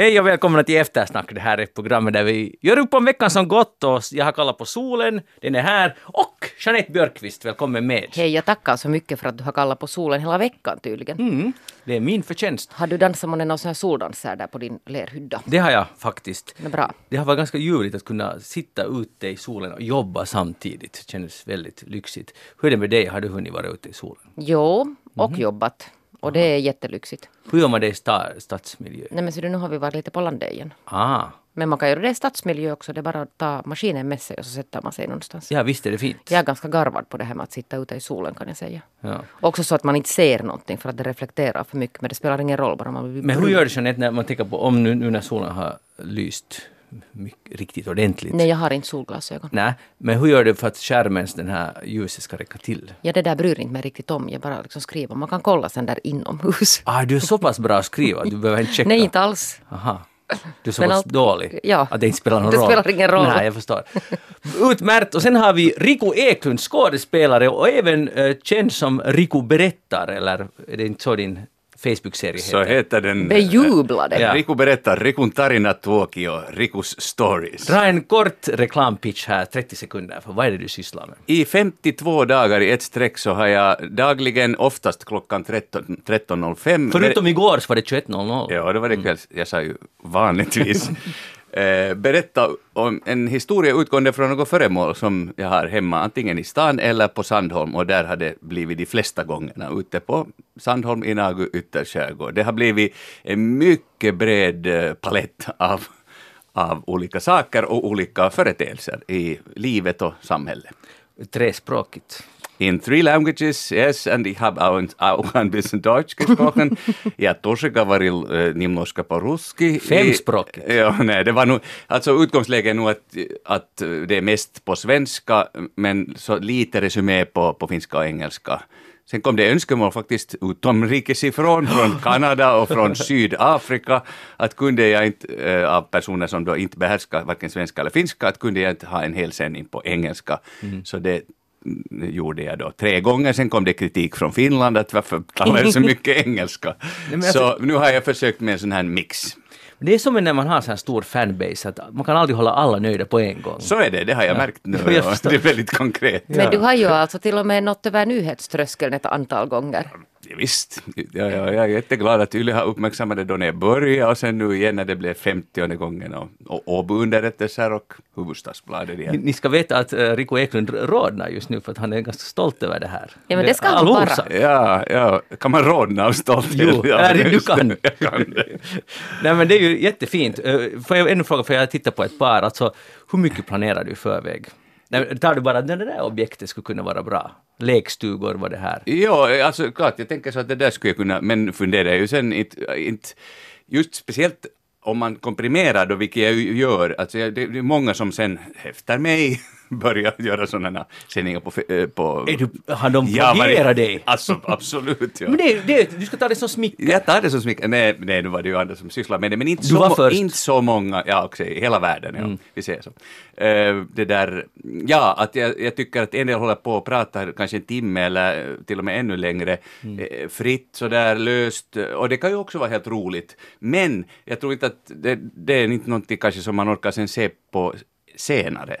Hej och välkomna till Eftersnack. Det här är programmet där vi gör upp om veckan som gått och jag har kallat på solen, den är här och Jeanette Björkqvist, välkommen med. Hej, jag tackar så mycket för att du har kallat på solen hela veckan tydligen. Mm, det är min förtjänst. Har du dansat med någon sån här soldanser där på din lerhydda? Det har jag faktiskt. Det bra. Det har varit ganska ljuvligt att kunna sitta ute i solen och jobba samtidigt. Det kändes väldigt lyxigt. Hur är det med dig? Har du hunnit vara ute i solen? Jo, och jobbat. Och det är jättelyxigt. Hur gör man det i sta- stadsmiljö? Nej men så du, nu har vi varit lite på landet igen. Ah, Men man kan göra det i stadsmiljö också. Det är bara att ta maskinen med sig och så sätter man sig någonstans. ja visst är det fint. Jag är ganska garvad på det här med att sitta ute i solen kan jag säga. Ja. Också så att man inte ser någonting för att det reflekterar för mycket. Men det spelar ingen roll bara man blir Men hur gör du Jeanette när man tänker på om nu, nu när solen har lyst mycket, riktigt ordentligt? Nej, jag har inte solglasögon. Nej, men hur gör du för att skärmens den här ljuset ska räcka till? Ja, det där bryr inte mig riktigt om. Jag bara liksom skriver. Man kan kolla sen där inomhus. Ah, du är så pass bra att skriva, du behöver inte checka. Nej, inte alls. Aha. Du är så pass dålig ja. att det inte spelar någon Det roll. spelar ingen roll. Nej, jag förstår. Utmärkt. Och sen har vi Riku Eklund, skådespelare och även eh, känd som Riku berättar, eller är det inte så din Facebook-serie Så heter? heter den... Bejublade. Ja. Riku berättar Rikun tarina Tokyo, Rikus stories. Dra en kort reklampitch här, 30 sekunder, för vad är det du sysslar med? I 52 dagar i ett streck så har jag dagligen, oftast klockan 13 13.05... Förutom igår så var det 21.00. Ja, det var det kvälls... Jag sa ju vanligtvis. eh, berätta om en historia utgående från något föremål som jag har hemma, antingen i stan eller på Sandholm, och där har det blivit de flesta gångerna ute på Sandholm i Nagu ytterskärgård. Det har blivit en mycket bred eh, palett av, av olika saker och olika företeelser i livet och samhället. Trespråkigt In three languages, yes, and ich habe auch, auch ein bisschen Deutsch gesprochen. Jag тоже говорил äh, немножко по-русски. Femspråkigt. Ja, nej, det var nog, alltså utgångsläget är nog att, att det är mest på svenska, men så lite resumé på, på finska och engelska. Sen kom det önskemål faktiskt utomrikes ifrån, från Kanada och från Sydafrika, att kunde jag inte, äh, av personer som då inte behärskar varken svenska eller finska, att kunde jag inte ha en hel sändning på engelska. Så det mm, gjorde jag då tre gånger. Sen kom det kritik från Finland att varför talar jag så mycket engelska? men Så alltså- nu har jag försökt med en sån här mix. Det är som när man har så här stor fanbase, att man kan aldrig hålla alla nöjda på en gång. Så är det, det har jag märkt nu. Förstår. det är väldigt konkret. Men du har ju alltså till och med nått över nyhetströskeln ett antal gånger. Ja, visst, ja, ja, jag är jätteglad att Yle har uppmärksammat det då när jag började och sen nu igen när det blev 50 gången och, och Åbo-underrättelser och Hufvudstadsbladet igen. ni ska veta att uh, Rico Eklund rodnar just nu för att han är ganska stolt över det här. Ja, men det ska han vara. Ja, ja, kan man rodna av stolthet? Jo, ja, är det du kan. Jag kan. Nej men det är ju jättefint. Uh, Får jag ännu fråga, för jag tittar på ett par, alltså hur mycket planerar du i förväg? Nej, tar du bara att det där objektet skulle kunna vara bra? Lekstugor var det här. Ja, alltså klart, jag tänker så att det där skulle jag kunna, men funderar ju sen inte, inte just speciellt om man komprimerar då, vilket jag ju gör, alltså det det är många som sen häftar mig börjar göra sådana sändningar på... eh, på Är du, har de plagierat dig? Alltså absolut, ja. Men det, det, du ska ta det som smicker. Jag tar det som smicker. Nej, nej, nu var det ju andra som sysslar med det, men inte, Du så, var först. inte så många, ja också i hela världen, Mm. ja, vi säger så. Eh, det där, ja, att jag, jag tycker att en del håller på och pratar kanske en timme eller eh, till och med ännu längre, Mm. fritt sådär löst, och det kan ju också vara helt roligt, men jag tror inte att det, det är inte någonting kanske som man orkar sen se på senare,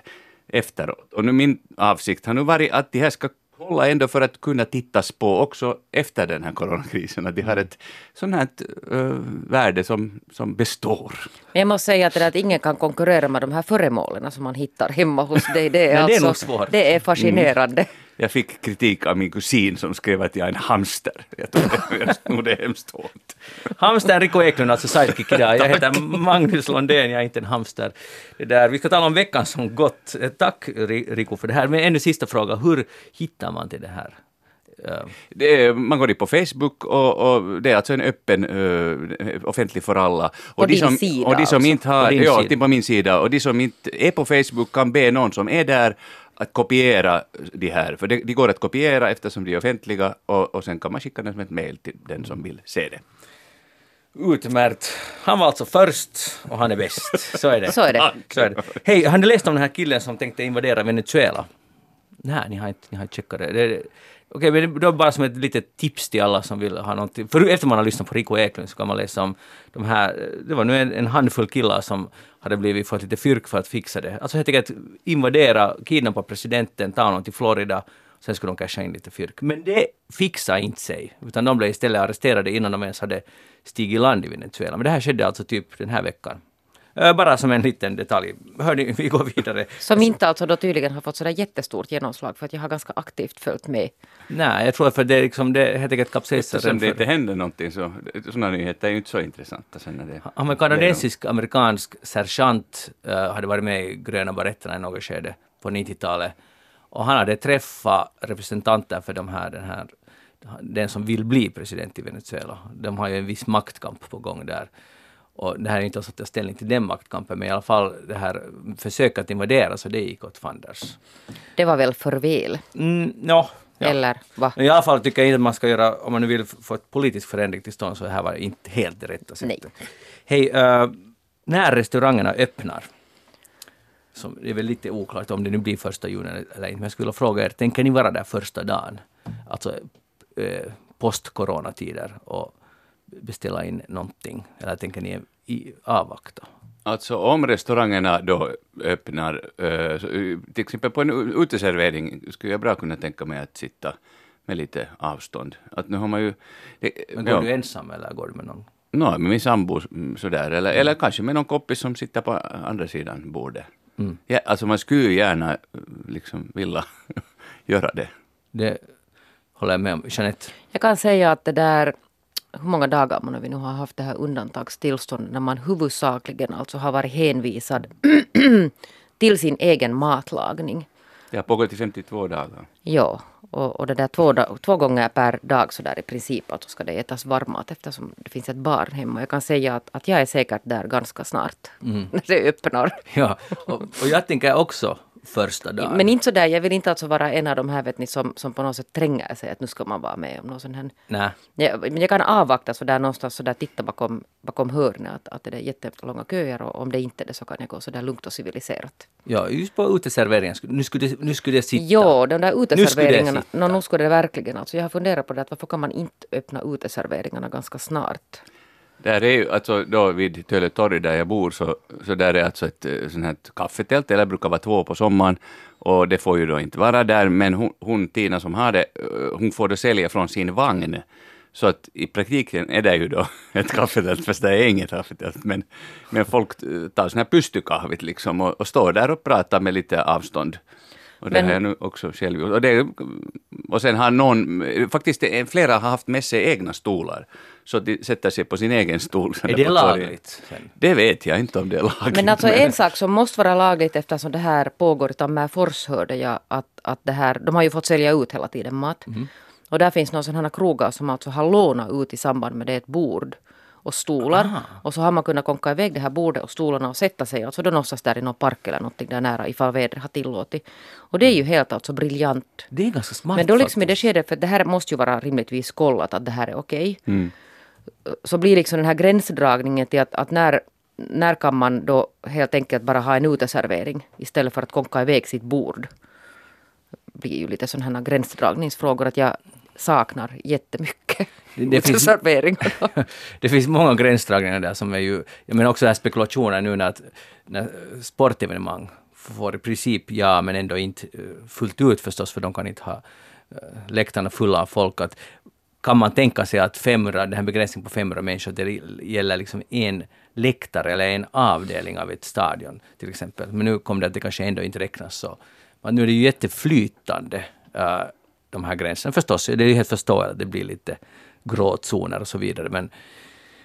efteråt. Och nu min avsikt har nu varit att de här ska hålla ändå för att kunna tittas på också efter den här coronakrisen, att de har ett sånt här uh, värde som, som består. Men jag måste säga att, att ingen kan konkurrera med de här föremålen som man hittar hemma hos dig. Det är, Nej, det är alltså, nog svårt. Det är fascinerande. Jag fick kritik av min kusin som skrev att jag är en hamster. Jag tror det, jag tror det är hemskt hårt. Hamstern Rico Eklund, alltså sidekick idag. Jag heter Magnus Lundén, jag är inte en hamster. Det där, vi ska tala om veckan som gått. Eh, Tack Ri- Rico för det här. Men ännu sista fråga, hur hittar man till det här? Eh, är, man går in på Facebook och, och det är alltså en öppen, uh, offentlig för alla. Och din som, sida och de som alltså. inte har, ja, på min sida. Och de som inte är på Facebook kan be någon som är där att kopiera de här, för de, de går att kopiera eftersom de är offentliga och, och sen kan man skicka den som ett mail till den som vill se det. Utmärkt. Han var alltså först och han är bäst. Så är det. Så är det. Så är det. Hej, har ni läst om den här killen som tänkte invadera Venezuela? Nej, ni har inte, ni har inte checkat det. det Okej, men då bara som ett litet tips till alla som vill ha någonting. För efter man har lyssnat på Rico Eklund så kan man läsa om de här, eh, det var nu en, en handfull killar som hade blivit fått lite fyrk för att fixa det. Alltså helt enkelt invadera, kidnappa presidenten, ta honom till Florida, sen skulle de casha in lite fyrk. Men det fixade inte sig, utan de blev istället arresterade innan de ens hade stigit i land i Venezuela. Men det här skedde alltså typ den här veckan. Eh, Bara som en liten detalj. Hörni, vi går vidare. Som inte alltså då tydligen har fått sådär jättestort genomslag för att jag har ganska aktivt följt med. Nej, jag tror för det är liksom, det är helt enkelt kapsejsaren Eftersom det inte händer någonting så sådana nyheter är ju inte så intressanta sen när det... Han var kanadensisk-amerikansk sergeant, uh, hade varit med i Gröna baretterna i något skede på 90-talet. Och han hade träffat representanter för de här, den här, den som vill bli president i Venezuela. De har ju en viss maktkamp på gång där. Och det här är inte alls att ta ställning till den maktkampen, men i alla fall det här försöket att invadera, så det gick åt fanders. Det var väl för väl? Mm, no, ja. Eller va? I alla fall tycker jag inte att man ska göra, om man nu vill få ett politisk förändring till stånd, så det här var inte helt det rätta sättet. Nej. Hej, eh, när restaurangerna öppnar, som det är väl lite oklart om det nu blir första juni eller inte, men jag skulle vilja fråga er, tänker ni vara där första dagen? Alltså eh, post-coronatider och beställa in någonting? Eller tänker ni i, avvakta? Alltså om restaurangerna då öppnar, eh, eh, till exempel på en uteservering, skulle jag bra kunna tänka mig att sitta med lite avstånd. Att nu har man ju... Det, Men går ja, du ensam eller går du med någon? no, med min sambo mm, sådär, eller, eller kanske med någon kompis som sitter på andra sidan bordet. Mm. Ja, alltså man skulle ju gärna eh, liksom vilja göra det. Det håller jag med om. Jeanette? Jag kan säga att det där, hur många dagar man vi nu har haft det här undantagstillståndet när man huvudsakligen alltså har varit hänvisad till sin egen matlagning. Det har pågått i 52 dagar. Ja, och, och det där två, två gånger per dag så där i princip alltså ska det ätas varmmat eftersom det finns ett barn hemma. Jag kan säga att, att jag är säkert där ganska snart när det öppnar. Ja, och, och jag tänker också första dagen. Men inte så där, jag vill inte alltså vara en av de här vet ni, som, som på något sätt tränger sig att nu ska man vara med om någon sån här Nej. Ja, men jag kan avvakta så där någonstans så där titta bakom, bakom hörnet att, att det är jättelånga köer och om det inte är det så kan jag gå så där lugnt och civiliserat. Ja, just på uteserveringen. Nu skulle det, nu skulle det sitta. Jo, de där Nu skulle det uteserveringarna, no, nu skulle det verkligen alltså. Jag har funderat på det att varför kan man inte öppna uteserveringarna ganska snart? Där är ju alltså då vid Töletorg där jag bor så, så där är alltså ett eh, sånt här kaffetält, eller brukar vara två på sommaren. Och det får ju då inte vara där, men hon, hon Tina som har det, eh, hon får då sälja från sin vagn. Så att i praktiken är det ju då ett kaffetält, fast det är inget kaffetält. Men, men folk eh, tar sån här pystykahvit liksom och, och står där och pratar med lite avstånd. Och det har jag nu också själv gjort. Och, det, och sen har någon, faktiskt det flera har haft med sig egna stolar. Så att de sätter sig på sin egen stol. Är det lagligt? Sen? Det vet jag inte om det är lagligt. Men alltså en sak som måste vara lagligt eftersom det här pågår i Tammerfors hörde jag att, att det här, de har ju fått sälja ut hela tiden mat. Och där finns några sådana krogar som alltså har lånat ut i samband med det ett bord och stolar. Och så har man kunnat konka iväg det här bordet och stolarna och sätta sig alltså då någonstans där i någon park eller någonting där nära ifall vädret har tillåtit. Och det är ju helt alltså briljant. Det är ganska smart Men då liksom i det faktiskt. skedet, för det här måste ju vara rimligtvis kollat att det här är okej. Så blir liksom den här gränsdragningen till att, att när, när kan man då helt enkelt bara ha en uteservering istället för att konka iväg sitt bord. Det blir ju lite sådana här gränsdragningsfrågor att jag saknar jättemycket Det- det finns- det finns många gränsdragningar där som är ju, jag menar också den här spekulationen nu när, att, när sportevenemang får i princip ja, men ändå inte eh, fullt ut förstås, för de kan inte ha eh, läktarna fulla av folk. Att, kan man tänka sig att 500, den här begränsningen på 500 människor, det gäller liksom en läktare eller en avdelning av ett stadion till exempel. Men nu kom det att det kanske ändå inte räknas så. Men nu är det ju jätteflytande, eh, de här gränserna förstås. Det är ju helt förståeligt att det blir lite gråzoner och så vidare. Men,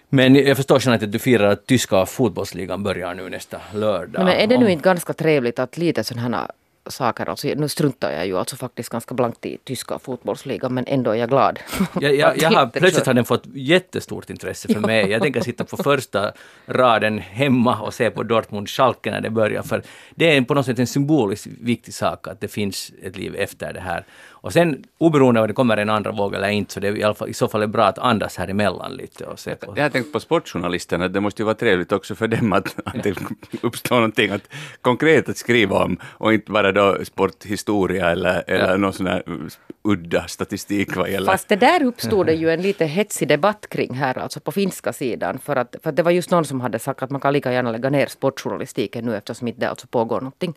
men jag förstår Jeanette att du firar att tyska fotbollsligan börjar nu nästa lördag. Men är det nu inte ganska trevligt att lite sådana här saker, alltså, nu struntar jag ju alltså faktiskt ganska blankt i tyska fotbollsligan men ändå är jag glad. Jag, jag, jag har, plötsligt har den fått jättestort intresse för mig. Jag tänker sitta på första raden hemma och se på Dortmund Schalke när det börjar. För det är på något sätt en symboliskt viktig sak att det finns ett liv efter det här. Och sen oberoende av det kommer en andra våg eller inte, så det är i, alla fall, i så fall är bra att andas här emellan lite och se på. Jag har tänkt på sportjournalisterna, det måste ju vara trevligt också för dem att, att det uppstår någonting att, konkret att skriva om och inte bara då sporthistoria eller, eller ja. någon sån här udda statistik vad gäller... Fast det där uppstod det ju en lite hetsig debatt kring här, alltså på finska sidan. För att, för att det var just någon som hade sagt att man kan lika gärna lägga ner sportjournalistiken nu eftersom inte det alltså pågår någonting.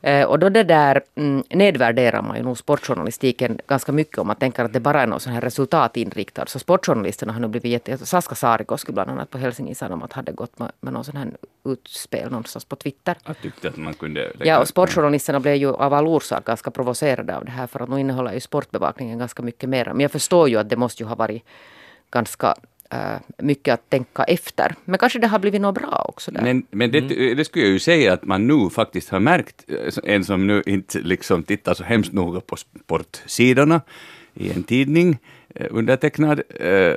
Eh, och då det där mm, nedvärderar man ju nog sportjournalistiken ganska mycket om man tänker att det bara är någon sån här resultatinriktad. Så sportjournalisterna har nu blivit jätte... Saska Saarikoski bland annat på Helsingin Sanomat hade gått med, med någon sån här utspel någonstans på Twitter. Jag tyckte att man kunde... Ja, och sportjournalisterna blev ju av all orsak ganska provocerade av det här för att nu innehåller ju sportbevakningen ganska mycket mer. Men jag förstår ju att det måste ju ha varit ganska äh, mycket att tänka efter. Men kanske det har blivit något bra också där. Men, men det, mm. det skulle jag ju säga att man nu faktiskt har märkt, eh, en som nu inte liksom tittar så hemskt noga på sportsidorna i en tidning, Eh, undertecknad, eh,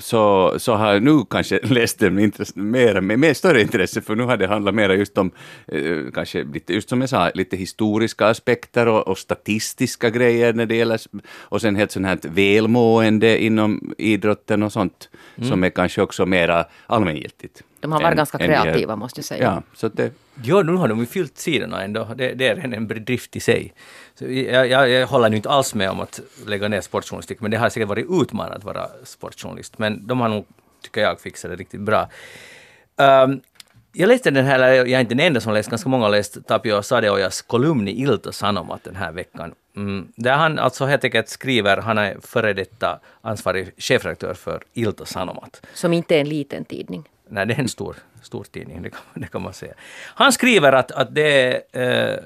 så, så har jag nu kanske läst den med, intresse, mer, med, med större intresse, för nu har det handlat mer just om, eh, kanske lite, just som jag sa, lite historiska aspekter och, och statistiska grejer när det gäller, och sen helt sånt här välmående inom idrotten och sånt, mm. som är kanske också mera allmängiltigt. De har varit en, ganska kreativa, en, måste jag säga. Ja, så det, Jo, nu har de ju fyllt sidorna ändå. Det, det är en, en bedrift i sig. Jag, jag, jag håller nu inte alls med om att lägga ner sportjournalistik, men det har säkert varit utmanande att vara sportjournalist. Men de har nog, tycker jag, fixat det riktigt bra. Um, jag läste den här, jag är inte den enda som läst, ganska många har läst Tapio Sadeojas kolumn i Ilta Sanomat den här veckan. Mm, där han alltså helt enkelt skriver, han är före detta ansvarig chefredaktör för Ilta Sanomat. Som inte är en liten tidning. Nej, det är en stor, stor tidning, det kan, det kan man säga. Han skriver att, att det är eh,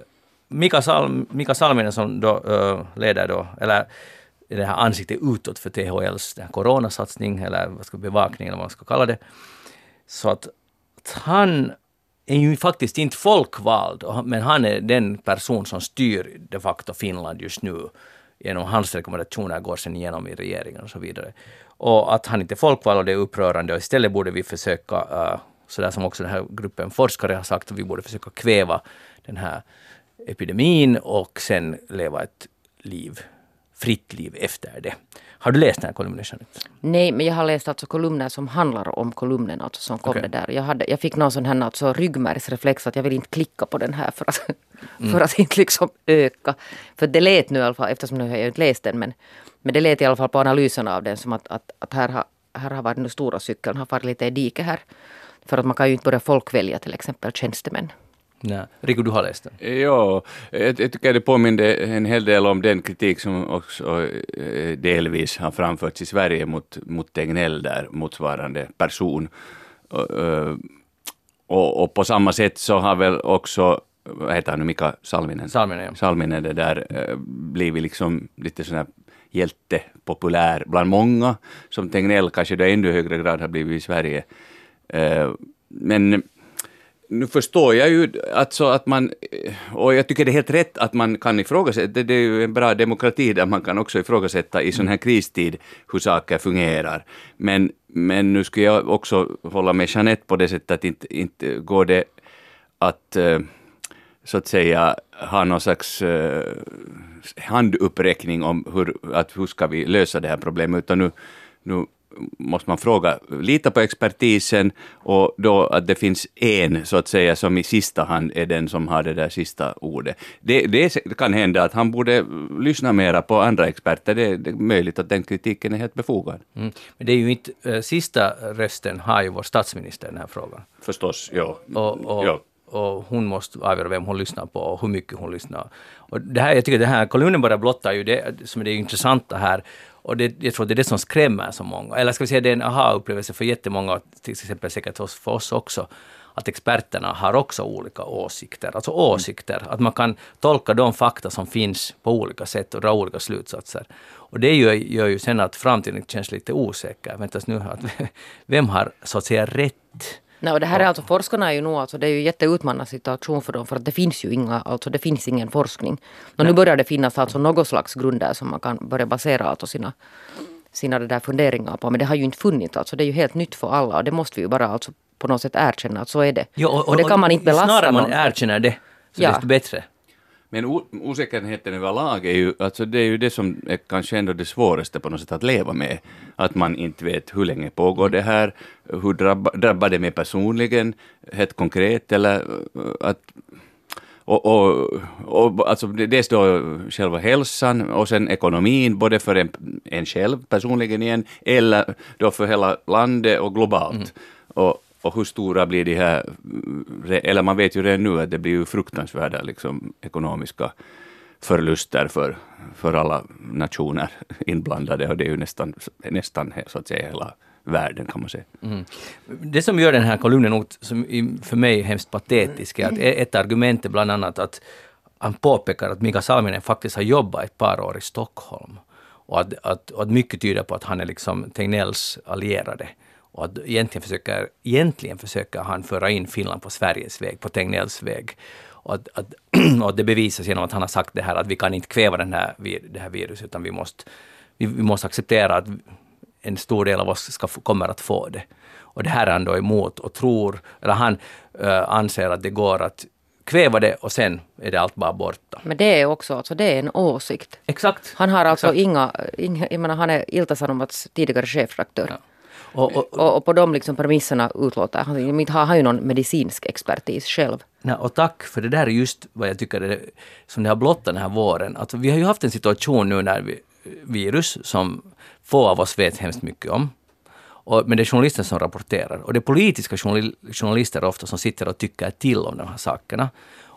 Mika, Salm, Mika Salminen som då, uh, leder då, eller det här ansiktet utåt för THLs den här coronasatsning, eller vad ska bevakning, eller vad man ska kalla det. Så att, att han är ju faktiskt inte folkvald, men han är den person som styr de facto Finland just nu. Genom hans rekommendationer går sen igenom i regeringen och så vidare och att han inte är folkvald och det är upprörande och istället borde vi försöka, uh, sådär som också den här gruppen forskare har sagt, att vi borde försöka kväva den här epidemin och sen leva ett liv, fritt liv efter det. Har du läst den här kolumnen Jeanette? Nej, men jag har läst alltså kolumner som handlar om kolumnen alltså som kom okay. där. Jag, hade, jag fick någon sån här alltså ryggmärgsreflex att jag vill inte klicka på den här för att, mm. för att inte liksom öka. För det lät nu i alla fall, eftersom jag inte läst den, men men det lät i alla fall på analysen av den som att, att, att här, har, här har varit den stora cykeln, har varit lite i diket här. För att man kan ju inte börja folkvälja till exempel tjänstemän. Nej. Rico, du har läst den? Ja, jag, jag tycker det påminner en hel del om den kritik som också eh, delvis har framförts i Sverige mot, mot Tegnell där, motsvarande person. Och, eh, och, och, på samma sätt så har väl också, vad heter han nu, Mika Salminen? Salminen, ja. Salminen det där eh, blivit liksom lite sån här jättepopulär bland många, som Tegnell kanske i ännu högre grad har blivit i Sverige. Eh, men nu förstår jag ju alltså att man, och jag tycker det är helt rätt att man kan ifrågasätta, det är ju en bra demokrati där man kan också ifrågasätta i sån här kristid hur saker fungerar. Men, men nu skulle jag också hålla med Jeanette på det sättet att inte, inte går det att eh, så att säga ha någon slags eh, handuppräckning om hur, att hur ska vi lösa det här problemet, utan nu, nu måste man fråga, lita på expertisen och då att det finns en, så att säga, som i sista hand är den som har det där sista ordet. Det, det kan hända att han borde lyssna mera på andra experter. Det, det är möjligt att den kritiken är helt befogad. Mm. Men det är ju inte, äh, sista rösten har ju vår statsminister i den här frågan. Förstås, ja. Och, och, ja och hon måste avgöra vem hon lyssnar på och hur mycket hon lyssnar. Och det här, jag tycker den här kolumnen bara blottar ju det som är det intressanta här. Och det, jag tror det är det som skrämmer så många. Eller ska vi säga det är en aha-upplevelse för jättemånga, till exempel säkert för oss också, att experterna har också olika åsikter. Alltså åsikter, att man kan tolka de fakta som finns på olika sätt och dra olika slutsatser. Och det gör, gör ju sen att framtiden känns lite osäker. Väntas nu, att vem har så att säga rätt? Nej, och det här är alltså, forskarna är ju nog, alltså, det är ju jätteutmanande situation för dem för att det finns ju inga, alltså det finns ingen forskning. Och nu börjar det finnas alltså något slags grunder som man kan börja basera alltså sina, sina där funderingar på. Men det har ju inte funnits, alltså det är ju helt nytt för alla och det måste vi ju bara alltså på något sätt erkänna att så är det. Jo, och, och, och, det kan man inte belasta Snarare man erkänner det, så ja. desto bättre. Men osäkerheten överlag är ju, alltså det är ju det som är kanske ändå det svåraste på något sätt att leva med. Att man inte vet hur länge pågår det här, hur drabba, drabbar det mig personligen, helt konkret, eller uh, att och, och, och alltså dels då själva hälsan och sen ekonomin, både för en, en själv personligen igen, eller då för hela landet och globalt. Och, och hur stora blir de här, eller man vet ju redan nu att det blir ju fruktansvärda liksom, ekonomiska förluster för, för alla nationer inblandade och det är ju nästan, nästan så att säga hela världen kan man säga. Mm. Det som gör den här kolumnen något som för mig är hemskt patetisk är att e-, ett argument är bland annat att han påpekar att Mika Salminen faktiskt har jobbat ett par år i Stockholm. Och att, att, och att mycket tyder på att han är liksom Tegnells allierade. Och att egentligen försöker, egentligen försöker han föra in Finland på Sveriges väg, på Tegnells väg. Och, att, att, och det bevisas genom att han har sagt det här att vi kan inte kväva den här, det här viruset utan vi måste, vi, vi måste acceptera att en stor del av oss ska, kommer att få det. Och det här är han då emot och tror, eller han eh, anser att det går att kväva det och sen är det allt bara borta. Men det är också alltså, det är en åsikt. Exakt. Han har alltså Exakt. inga, inga, jag menar han är Ilta-Sanomats tidigare chefredaktör. Ja. Och, och, Och, och på de liksom premisserna utlåter han. Inte har han ju någon medicinsk expertis själv. Nej, och tack, för det där är just vad jag tycker är, som det har blottat den här våren. Alltså, vi har ju haft en situation nu när vi, virus som få av oss vet hemskt mycket om. Och, men det är journalister som rapporterar. Och det är politiska journal- journalister ofta som sitter och tycker till om de här sakerna.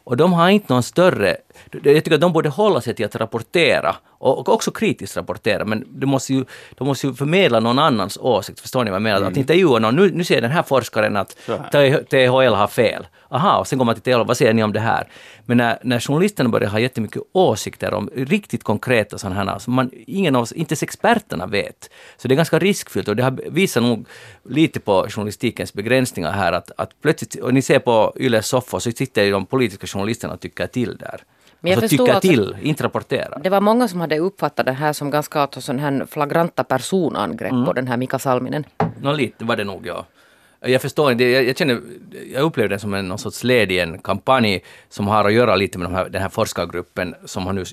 Och de har inte någon större... Jag tycker att de borde hålla sig till att rapportera och, också kritiskt rapportera, men de måste, ju, de måste ju förmedla någon annans åsikt. Förstår ni vad jag menar? Att intervjua någon. Nu, nu säger den här forskaren att här. THL har fel. Aha, och sen går man till THL, vad säger ni om det här? Men när, när journalisterna börjar ha jättemycket åsikter om riktigt konkreta sådana här, som man, ingen av oss, inte ens experterna vet. Så det är ganska riskfyllt och det har visat nog lite på journalistikens begränsningar här att, att plötsligt, och ni ser på Yles soffa så sitter ju de politiska journalisterna och tycker till där. Men jag alltså tycker alltså- till, inte rapporterar. Det var många som hade uppfattat det här som ganska alltså, sån här flagranta personangrepp Mm. på den här Mika Salminen. Nå lite var det nog, ja. Jag förstår inte, jag, jag känner, jag upplever det som en någon sorts led i en kampanj som har att göra lite med de här, den här forskargruppen som har nu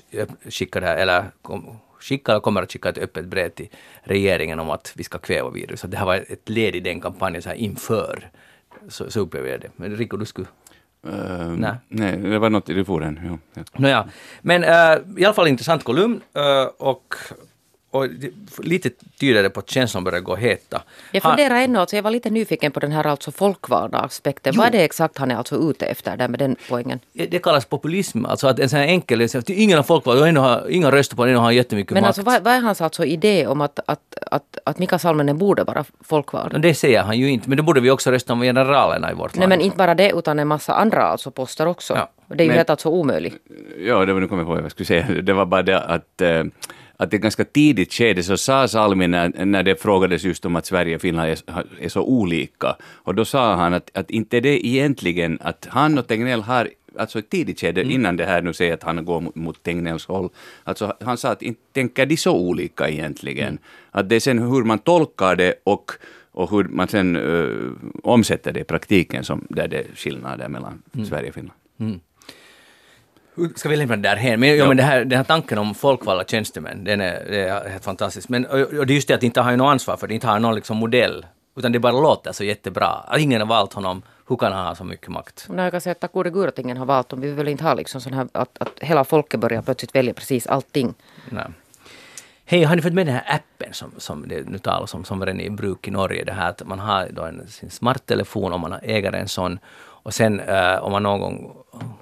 skickat här, eller kom, skickar och kommer att skicka ett öppet brev till regeringen om att vi ska kväva viruset. Det här var ett led i den kampanjen så här inför. Så, så upplever jag det. Men Rico, du skulle... Uh, Nej. nej. det var något i. Ja. Ja. Nåja, men äh, i alla fall intressant kolumn äh, och, och det, lite tyder det på att känslan börjar gå heta. Jag Han- funderar ännu, alltså jag var lite nyfiken på den här alltså folkvalda aspekten. Vad är det exakt han är alltså ute efter där med den poängen? Det kallas populism, alltså att en sån här enkel, att ingen har folkvald och ändå har, ingen röstar på den och har jättemycket Men makt. alltså vad, vad är hans alltså idé om att, att, att, att Mika Salminen borde vara folkvald? Och det säger han ju inte, men då borde vi också rösta om generalerna i vårt Nej land. men inte bara det utan en massa andra alltså poster också. Ja. Det är ju Men- helt alltså omöjligt. Ja, det var nu kommer jag på vad jag skulle säga. Det var bara det att, eh, att det ganska tidigt skede så sa Salmi när, när det frågades just om att Sverige och Finland är, är så olika, och då sa han att, att inte det egentligen, att han och Tegnell har Alltså ett tidigt skede, innan det här nu säger att han går mot, mot Tegnells håll. Alltså han sa att inte tänker de så olika egentligen. Att det är sen hur man tolkar det och, och hur man sen eh, omsätter det i praktiken som där det är skillnader mellan Sverige och Finland. Ska vi lämna det där? Men, ja. men det här, den här tanken om folkvalda tjänstemän, den är, det är helt fantastisk. Men, och, och det är just det att de inte har något ansvar för det, inte har någon liksom modell, utan det bara låter så jättebra. Ingen har valt honom, hur kan han ha så mycket makt? Men jag kan säga att tack gode gud att ingen har valt dem. Vi vill inte ha liksom sån här att, att hela folket börjar plötsligt välja precis allting. Nej. Hej, har ni fått med den här appen som, som det nu talas om, som redan är i bruk i Norge? Det här att man har då en, sin smarttelefon om man äger en sån och sen eh, om man någon gång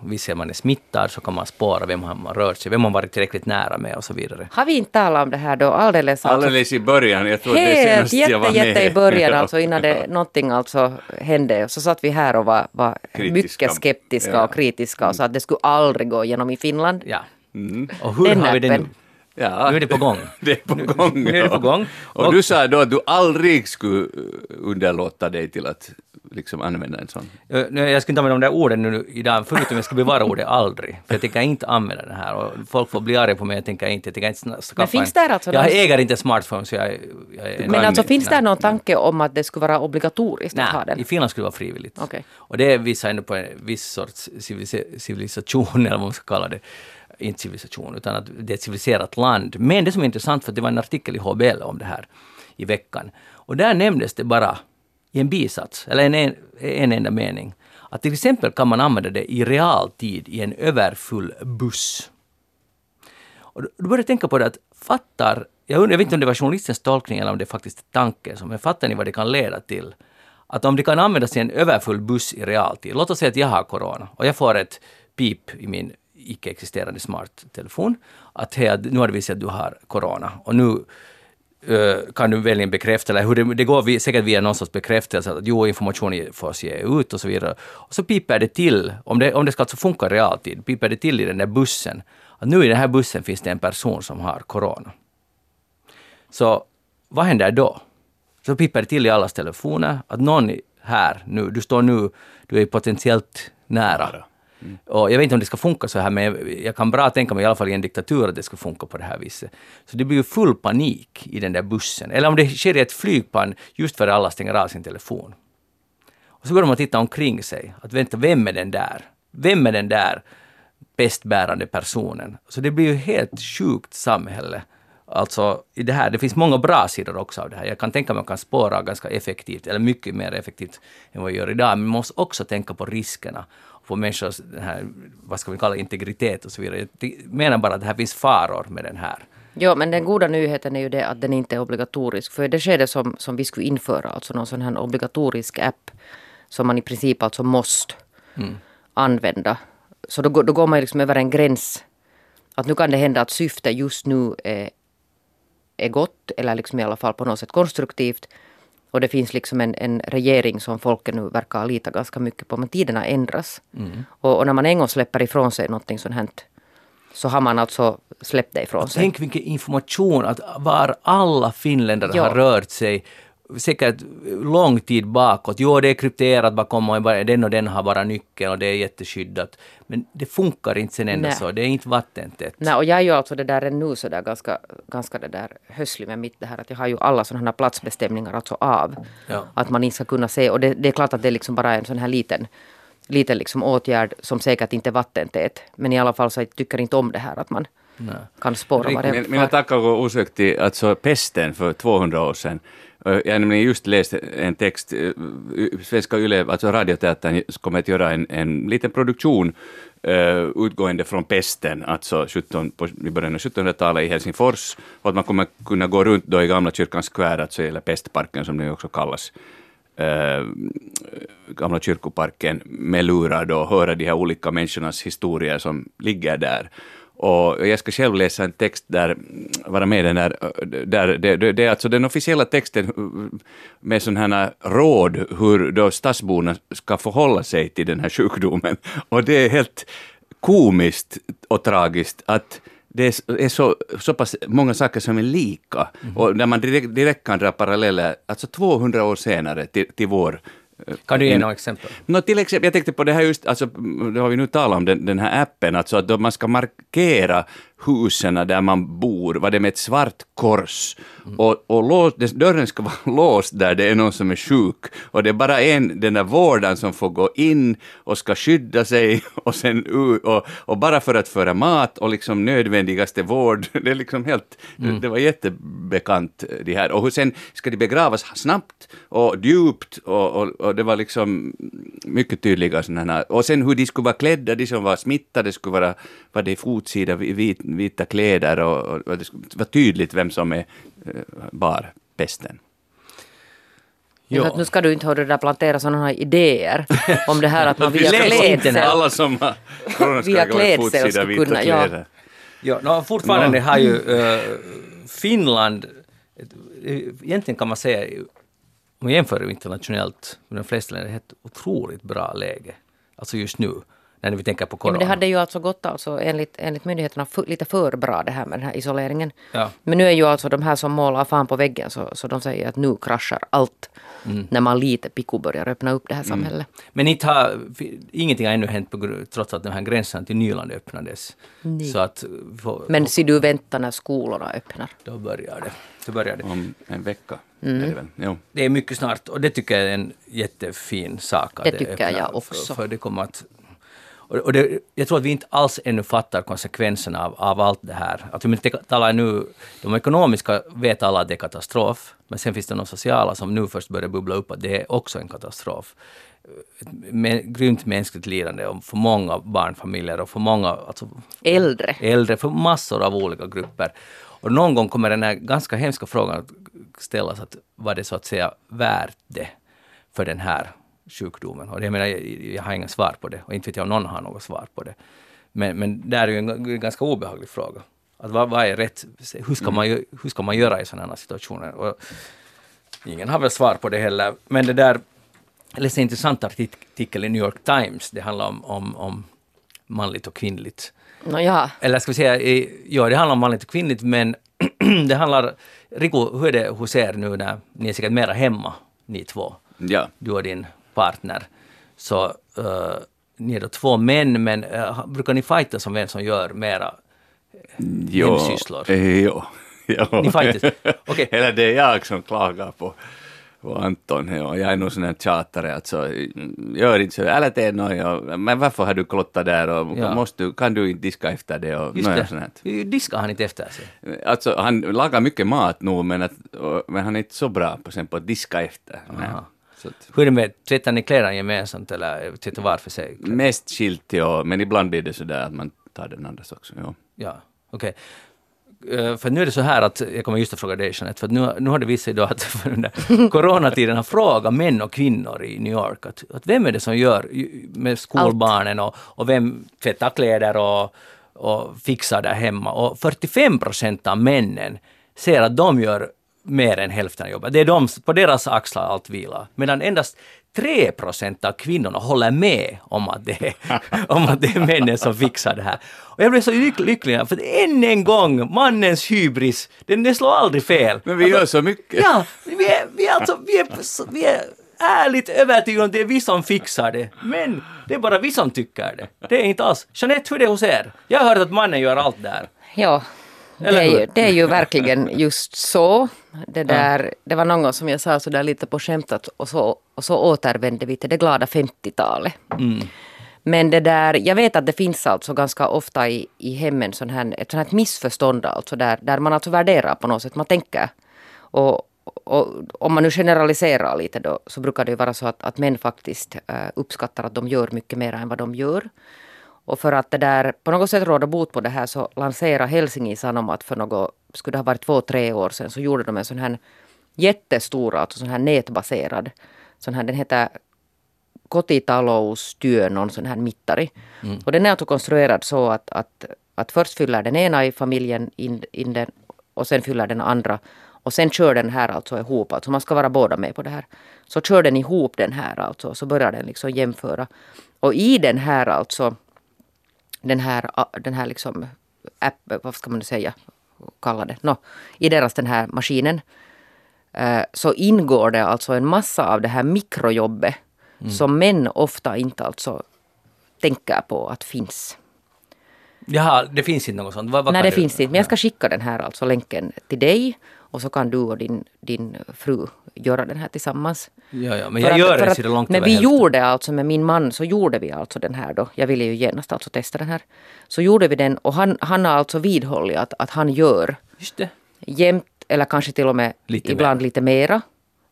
visar man är smittad så kan man spåra vem har man rört sig, vem har man varit tillräckligt nära med och så vidare. Har vi inte talat om det här då alldeles? alltså? Alldeles i början, jag tror det Helt senast jag jätte, var med. jätte i början Ja. alltså innan det någonting alltså hände. Och så satt vi här och var, var mycket skeptiska Ja. och kritiska och sa att det skulle aldrig gå igenom i Finland. Ja. Mm. Och hur Den har vi det nu? Ja. Nu är det på gång. Det är på gång. nu är det på gång. Och, Och- du sa då att du aldrig skulle underlåta dig till att liksom använda en sån. Eh, nu, Jag skulle inte använda de där orden nu idag, förutom jag ska bevara ordet aldrig. För jag tänker inte använda det här. Och folk får bli arga på mig, jag tänker inte. Jag tänker inte skaffa Men finns en, alltså Jag någon- äger inte smartphone, så jag, jag är... Men alltså finns nej. det någon tanke om att det skulle vara obligatoriskt att ha Nej, den? i Finland skulle det vara frivilligt. Okej. Och det visar ändå på en viss sorts civilisa- civilisation, eller vad man ska kalla det. Inte civilisation, utan att det är ett civiliserat land. Men det som är intressant, för det var en artikel i HBL om det här i veckan. Och där nämndes det bara i en bisats, eller en, en, en enda mening, att till exempel kan man använda det i realtid i en överfull buss. Och då, börjar började jag tänka på det att fattar, jag, undrar, jag vet inte om det var journalistens tolkning eller om det faktiskt är tanken, men fattar ni vad det kan leda till? Att om det kan användas i en överfull buss i realtid, låt oss säga att jag har corona och jag får ett pip i min icke-existerande smarttelefon att hej, nu har det visat att du har corona och nu uh, kan du välja en bekräftelse, eller hur det, det går vi, säkert via någon sorts bekräftelse att jo, information får se ut och så vidare. Och så piper det till, om det, om det ska alltså funka i realtid, piper det till i den där bussen, att nu i den här bussen finns det en person som har corona. Så vad händer då? Så piper det till i allas telefoner att någon här nu, du står nu, du är potentiellt nära. Och jag vet inte om det ska funka så här, men jag- jag kan bra tänka mig i alla fall i en diktatur att det ska funka på det här viset. Så det blir ju full panik i den där bussen. Eller om det sker i ett flygplan just för att alla stänger av sin telefon. Och så går de och titta omkring sig. Att vänta, vem är den där? Vem är den där pestbärande personen? Så det blir ju helt sjukt samhälle. Alltså, i det här, det finns många bra sidor också av det här. Jag kan tänka mig att man kan spåra ganska effektivt, eller mycket mer effektivt än vad vi gör idag. Men man måste också tänka på riskerna. På människors, här, vad ska vi kalla integritet och så vidare. Jag menar bara att det här finns faror med den här. Ja, men den goda nyheten är ju det att den inte är obligatorisk. För det skede som, som vi skulle införa, alltså någon sån här obligatorisk app som man i princip alltså måste använda. Så då, går- då går man liksom över en gräns. Att nu kan det hända att syftet just nu är, är gott eller liksom i alla fall på något sätt konstruktivt. Och det finns liksom en, en regering som folket nu verkar lita ganska mycket på. Men tiderna ändras. Och, och när man en gång släpper ifrån sig någonting sånt här så har man alltså släppt det ifrån sig. Tänk vilken information, att var alla finländare Ja. har rört sig säkert lång tid bakåt. Jo, det är krypterat bakom och den och den har bara nyckeln och det är jätteskyddat. Men det funkar inte sen ändå Nej. så. Det är inte vattentätt. Nej, och jag är ju alltså det där ännu så där ganska, ganska det där hösslig med mitt det här att jag har ju alla sådana här platsbestämningar alltså av. Ja. Att man inte ska kunna se och det, det är klart att det är liksom bara en sån här liten liten liksom åtgärd som säkert inte är vattentät. Men i alla fall så jag tycker inte om det här att man kan spåra var det Min, mina tankar går osökt till alltså pesten för 200 år sedan. Jag har nämligen just läst en text, Svenska Yle, alltså Radioteatern kommer att göra en, en liten produktion uh, utgående från pesten, alltså 17, på, i början av 1700-talet i Helsingfors, och att man kommer kunna gå runt då i Gamla kyrkans skvär, alltså eller pestparken som den också kallas, uh, Gamla kyrkoparken med lurar då och höra de här olika människornas historier som ligger där. Och jag ska själv läsa en text där, vara med den där, där det, det, det är alltså den officiella texten med sådana här råd hur då stadsborna ska förhålla sig till den här sjukdomen. Och det är helt komiskt och tragiskt att det är så, så pass många saker som är lika. Och där man direkt, direkt kan dra paralleller, alltså 200 år senare till, till vår Kan du ge några exempel? Nå, till exempel, jag tänkte på det här just, alltså, det har vi nu talat om, den, den här appen, alltså att man ska markera husen där man bor, vad det med ett svart kors. Och, och lås, dörren ska vara låst där det är någon som är sjuk. Och det är bara en, den där vårdaren som får gå in och ska skydda sig och sen och, och bara för att föra mat och liksom nödvändigaste vård. Det är liksom helt, det, det var jättebekant det här. Och sen ska de begravas snabbt och djupt och, och, och det var liksom mycket tydliga sådana här. Och sen hur de skulle vara klädda, de som var smittade skulle vara, var det fotsida, vit, vita kläder och, och, och det vara tydligt vem som är eh, bar pesten. Så att nu ska du inte höra det där plantera sådana här idéer om det här att man via klädsel. Alla som har Via i klädsel ska kunna- ja. Ja, no, fortfarande har ju eh, Finland, eh, egentligen kan man säga, om man jämför internationellt med de flesta länder, ett otroligt bra läge. Alltså just nu. När vi tänker på Ja, corona. men det hade ju alltså gått alltså enligt, enligt myndigheterna för, lite för bra det här med den här isoleringen. Ja. Men nu är ju alltså de här som målar fan på väggen så, så de säger att nu kraschar allt. Mm. När man lite picko börjar öppna upp det här samhället. Men inte har, ingenting har ännu hänt på, trots att den här gränsen till Nyland öppnades. Så att få- Men ser du vänta när skolorna öppnar. då börjar det. Då börjar det. Om en vecka Mm. det. Det är mycket snart och det tycker jag är en jättefin sak. att Det tycker jag också. För, för det kommer att, och det, jag tror att vi inte alls ännu fattar konsekvenserna av, av allt det här. Att vi talar nu, de ekonomiska vet alla att det är katastrof, men sen finns det de sociala som nu först börjar bubbla upp att det är också en katastrof. Ett grymt mänskligt lidande och för många barnfamiljer och för många alltså, Äldre. äldre, för massor av olika grupper. Och någon gång kommer den här ganska hemska frågan att ställas, att var det så att säga värt det för den här sjukdomen? Och jag menar, jag, jag har inga svar på det och inte vet jag om någon har något svar på det. Men, men det är ju en, ganska obehaglig fråga. Att vad, vad är rätt? Hur ska, man, ju- hur ska man göra i sådana här situationer? Och ingen har väl svar på det heller. Men det där, jag läste en intressant artikel i New York Times. Det handlar om, om, om manligt och kvinnligt Nåja, eller ska vi säga, ja det handlar om manligt och kvinnligt men det handlar, Riku, hur är det hos er nu när ni är säkert mera hemma, ni två, Ja. du och din partner. Så uh, ni är då två män men uh, brukar ni fighta som vem som gör mera Jo. hemsysslor? Eh, Jo. jo. Ni faktiskt- okej. Eller det är jag som klagar på, på Anton. Jo. Jag är nog sån här tjatare. Alltså, gör inte så. Är något. ja. Men varför har du klottat där? Och Ja. måste, du- kan du inte diska efter det? Och Just sånt det, diskar han inte efter sig? Alltså, han lagar mycket mat nu, men, att, och, men han är inte så bra på, sen på att diska efter. Att, Hur är det med, tvättar ni kläderna gemensamt eller tvättar var för sig? mest skilt, ja, men ibland blir det så där att man tar den andras också. Ja. Ja, okej. Eh, För nu är det så här att, jag kommer just att fråga dig Jeanette, för nu, nu har det visat sig då att där coronatiden har frågat män och kvinnor i New York att, att vem är det som gör med skolbarnen och, och vem tvättar kläder och, och fixar där hemma. Och 45 procent av männen ser att de gör mer än hälften av jobbet. Det är de, på deras axlar allt vilar. Medan endast 3 procent av kvinnorna håller med om att, det är, om att det är männen som fixar det här. Och jag blev så lyck- lycklig, för än en gång, mannens hybris, den, den slår aldrig fel. Men vi gör så mycket. Ja, vi är, vi är alltså, vi är, vi är ärligt övertygade om att det är vi som fixar det. Men det är bara vi som tycker det. Det är inte alls. Jeanette, hur är det hos er? Jag har hört att mannen gör allt där. ja. Det Eller är, ju, det är ju verkligen just så. Det, där, det var någon gång som jag sa så där lite på skämt att, och, så, och så återvände vi till det glada 50-talet. Men det där, jag vet att det finns alltså ganska ofta i, i hemmen sån här, ett sånt här missförstånd alltså där, där man alltså värderar på något sätt, man tänker. Och, och om man nu generaliserar lite då så brukar det ju vara så att, att män faktiskt eh, uppskattar att de gör mycket mer än vad de gör. Och för att det där på något sätt råda bot på det här så lanserade Helsingin Sanomat för något, skulle det ha varit två, tre år sedan, så gjorde de en sån här jättestor, alltså sån här nätbaserad, sån här, den heter kotitaloustyö, någon sån här mittari. Och den är alltså konstruerad så att, att, att först fyller den ena i familjen in, in den och sen fyller den andra. Och sen kör den här alltså ihop, alltså man ska vara båda med på det här. Så kör den ihop den här alltså, så börjar den liksom jämföra. Och i den här alltså, den här, den här liksom app, vad ska man säga, kalla det, no, i deras den här maskinen eh, så ingår det alltså en massa av det här mikrojobbet som män ofta inte alltså tänker på att finns. Jaha, det finns inte något sånt. Vad, vad Nej, det du- finns inte. Men jag ska skicka den här alltså länken till dig och så kan du och din, din fru göra den här tillsammans. Ja, ja, men jag att- gör det att- det långt Men vi hälften. gjorde alltså med min man så gjorde vi alltså den här då. Jag ville ju genast alltså testa den här. Så gjorde vi den och han, han har alltså vidhållit att, att han gör Just det. jämt eller kanske till och med Lite ibland mer. lite mera.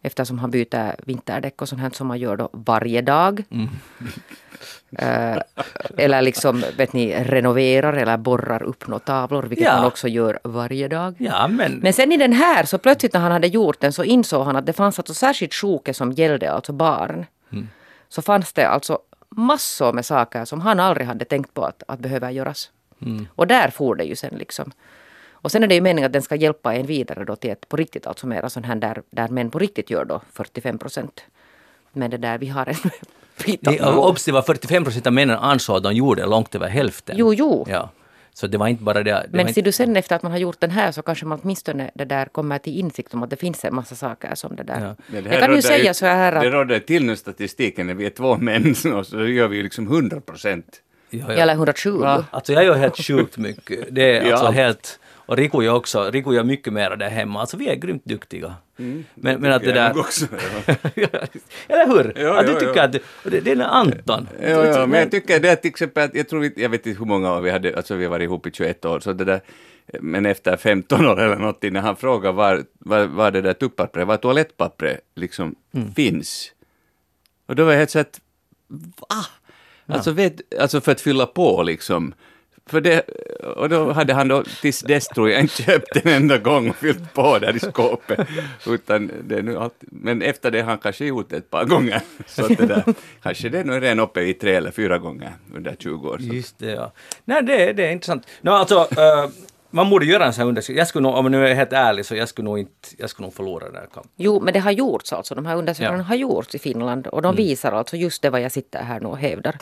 Eftersom han byter vinterdäck och sånt här som man gör då varje dag. Mm. Eh, eller liksom, vet ni, renoverar eller borrar upp några tavlor, vilket Ja. han också gör varje dag. Ja, men... Men sen i den här, så plötsligt när han hade gjort den så insåg han att det fanns alltså särskilt sjuka som gällde alltså barn. Mm. Så fanns det alltså massor med saker som han aldrig hade tänkt på att, att behöva göras. Mm. Och där for det ju sen liksom. Och sen är det ju meningen att den ska hjälpa en vidare då till ett på riktigt, alltså mera sån här där, där män på riktigt gör då 45 procent. Men det där, vi har en obs, det var 45 procent av männen ansåg att de gjorde långt över hälften. Jo, jo. Ja. Så det var inte bara det. det Men inte, ser du sen efter att man har gjort den här så kanske man åtminstone det där kommer till insikt om att det finns en massa saker som det där. Ja. Det Jag kan ju säga så här Det att, råder till nu statistiken när vi är två män så så gör vi ju liksom 100 procent. ja, eller ja. 120. Va? Alltså jag gör helt sjukt mycket. Det är Ja. alltså helt... Och Riku gör också, Riku gör mycket mer där hemma. Alltså vi är grymt duktiga. Men, men att det där... också. Ja. Eller hur? Ja, att du ja, tycker ja. att... Det, det är Anton. Ja, ja, men jag tycker det är till exempel att jag tror vi, jag vet inte hur många år vi hade, alltså vi har varit ihop i 21 år, så det där, men efter 15 år eller någonting, när han frågar var, var, var det där tupppappret, var toalettpappret liksom finns. Och då var jag helt så att, va? Alltså, vet, alltså för att fylla på liksom. För det, och då hade han då tills dess tror jag inte köpt en enda gång och fyllt på där i skåpet. Utan det är nu alltid, men efter det har han kanske gjort det ett par gånger. Så att det där, kanske det är nog redan uppe i tre eller fyra gånger under 20 år. Så. Just det, ja. Nej, det, det är intressant. No, alltså, uh, man borde göra en sån här undersökning. Jag skulle nog, om jag nu är helt ärlig, så jag skulle nog inte, jag skulle nog förlora den här kampen. Jo, men det har gjorts alltså. De här undersökningarna Ja. har gjorts i Finland och de visar alltså just det vad jag sitter här nu och hävdar.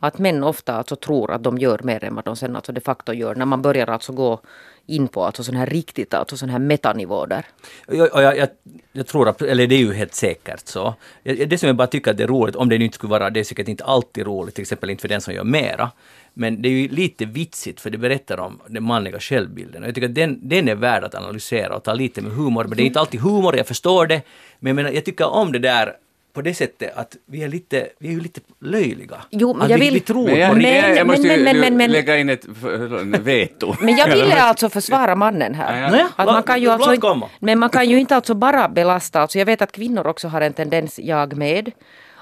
Att män ofta alltså tror att de gör mer än vad de sen alltså de facto gör. När man börjar alltså gå in på alltså sån här riktigt, alltså sån här metanivå där. Jag, jag, jag, jag tror att, eller det är ju helt säkert så. Det som jag bara tycker att det är roligt, om det nu inte skulle vara, det är säkert inte alltid roligt, till exempel inte för den som gör mera. Men det är ju lite vitsigt för det berättar om den manliga självbilden. Och jag tycker att den, den är värd att analysera och ta lite med humor. Men det är inte alltid humor, jag förstår det. Men jag, menar, jag tycker om det där på det sättet att vi är lite, vi är ju lite löjliga. Jo, men att jag vi, vill- vi tror Men på jag, det. Men- jag, måste men- men- men- men- lägga in ett veto. Men jag ville alltså försvara mannen här. Ja, ja. Att man kan ju alltså men man kan ju inte alltså bara belasta. Alltså jag vet att kvinnor också har en tendens, jag med,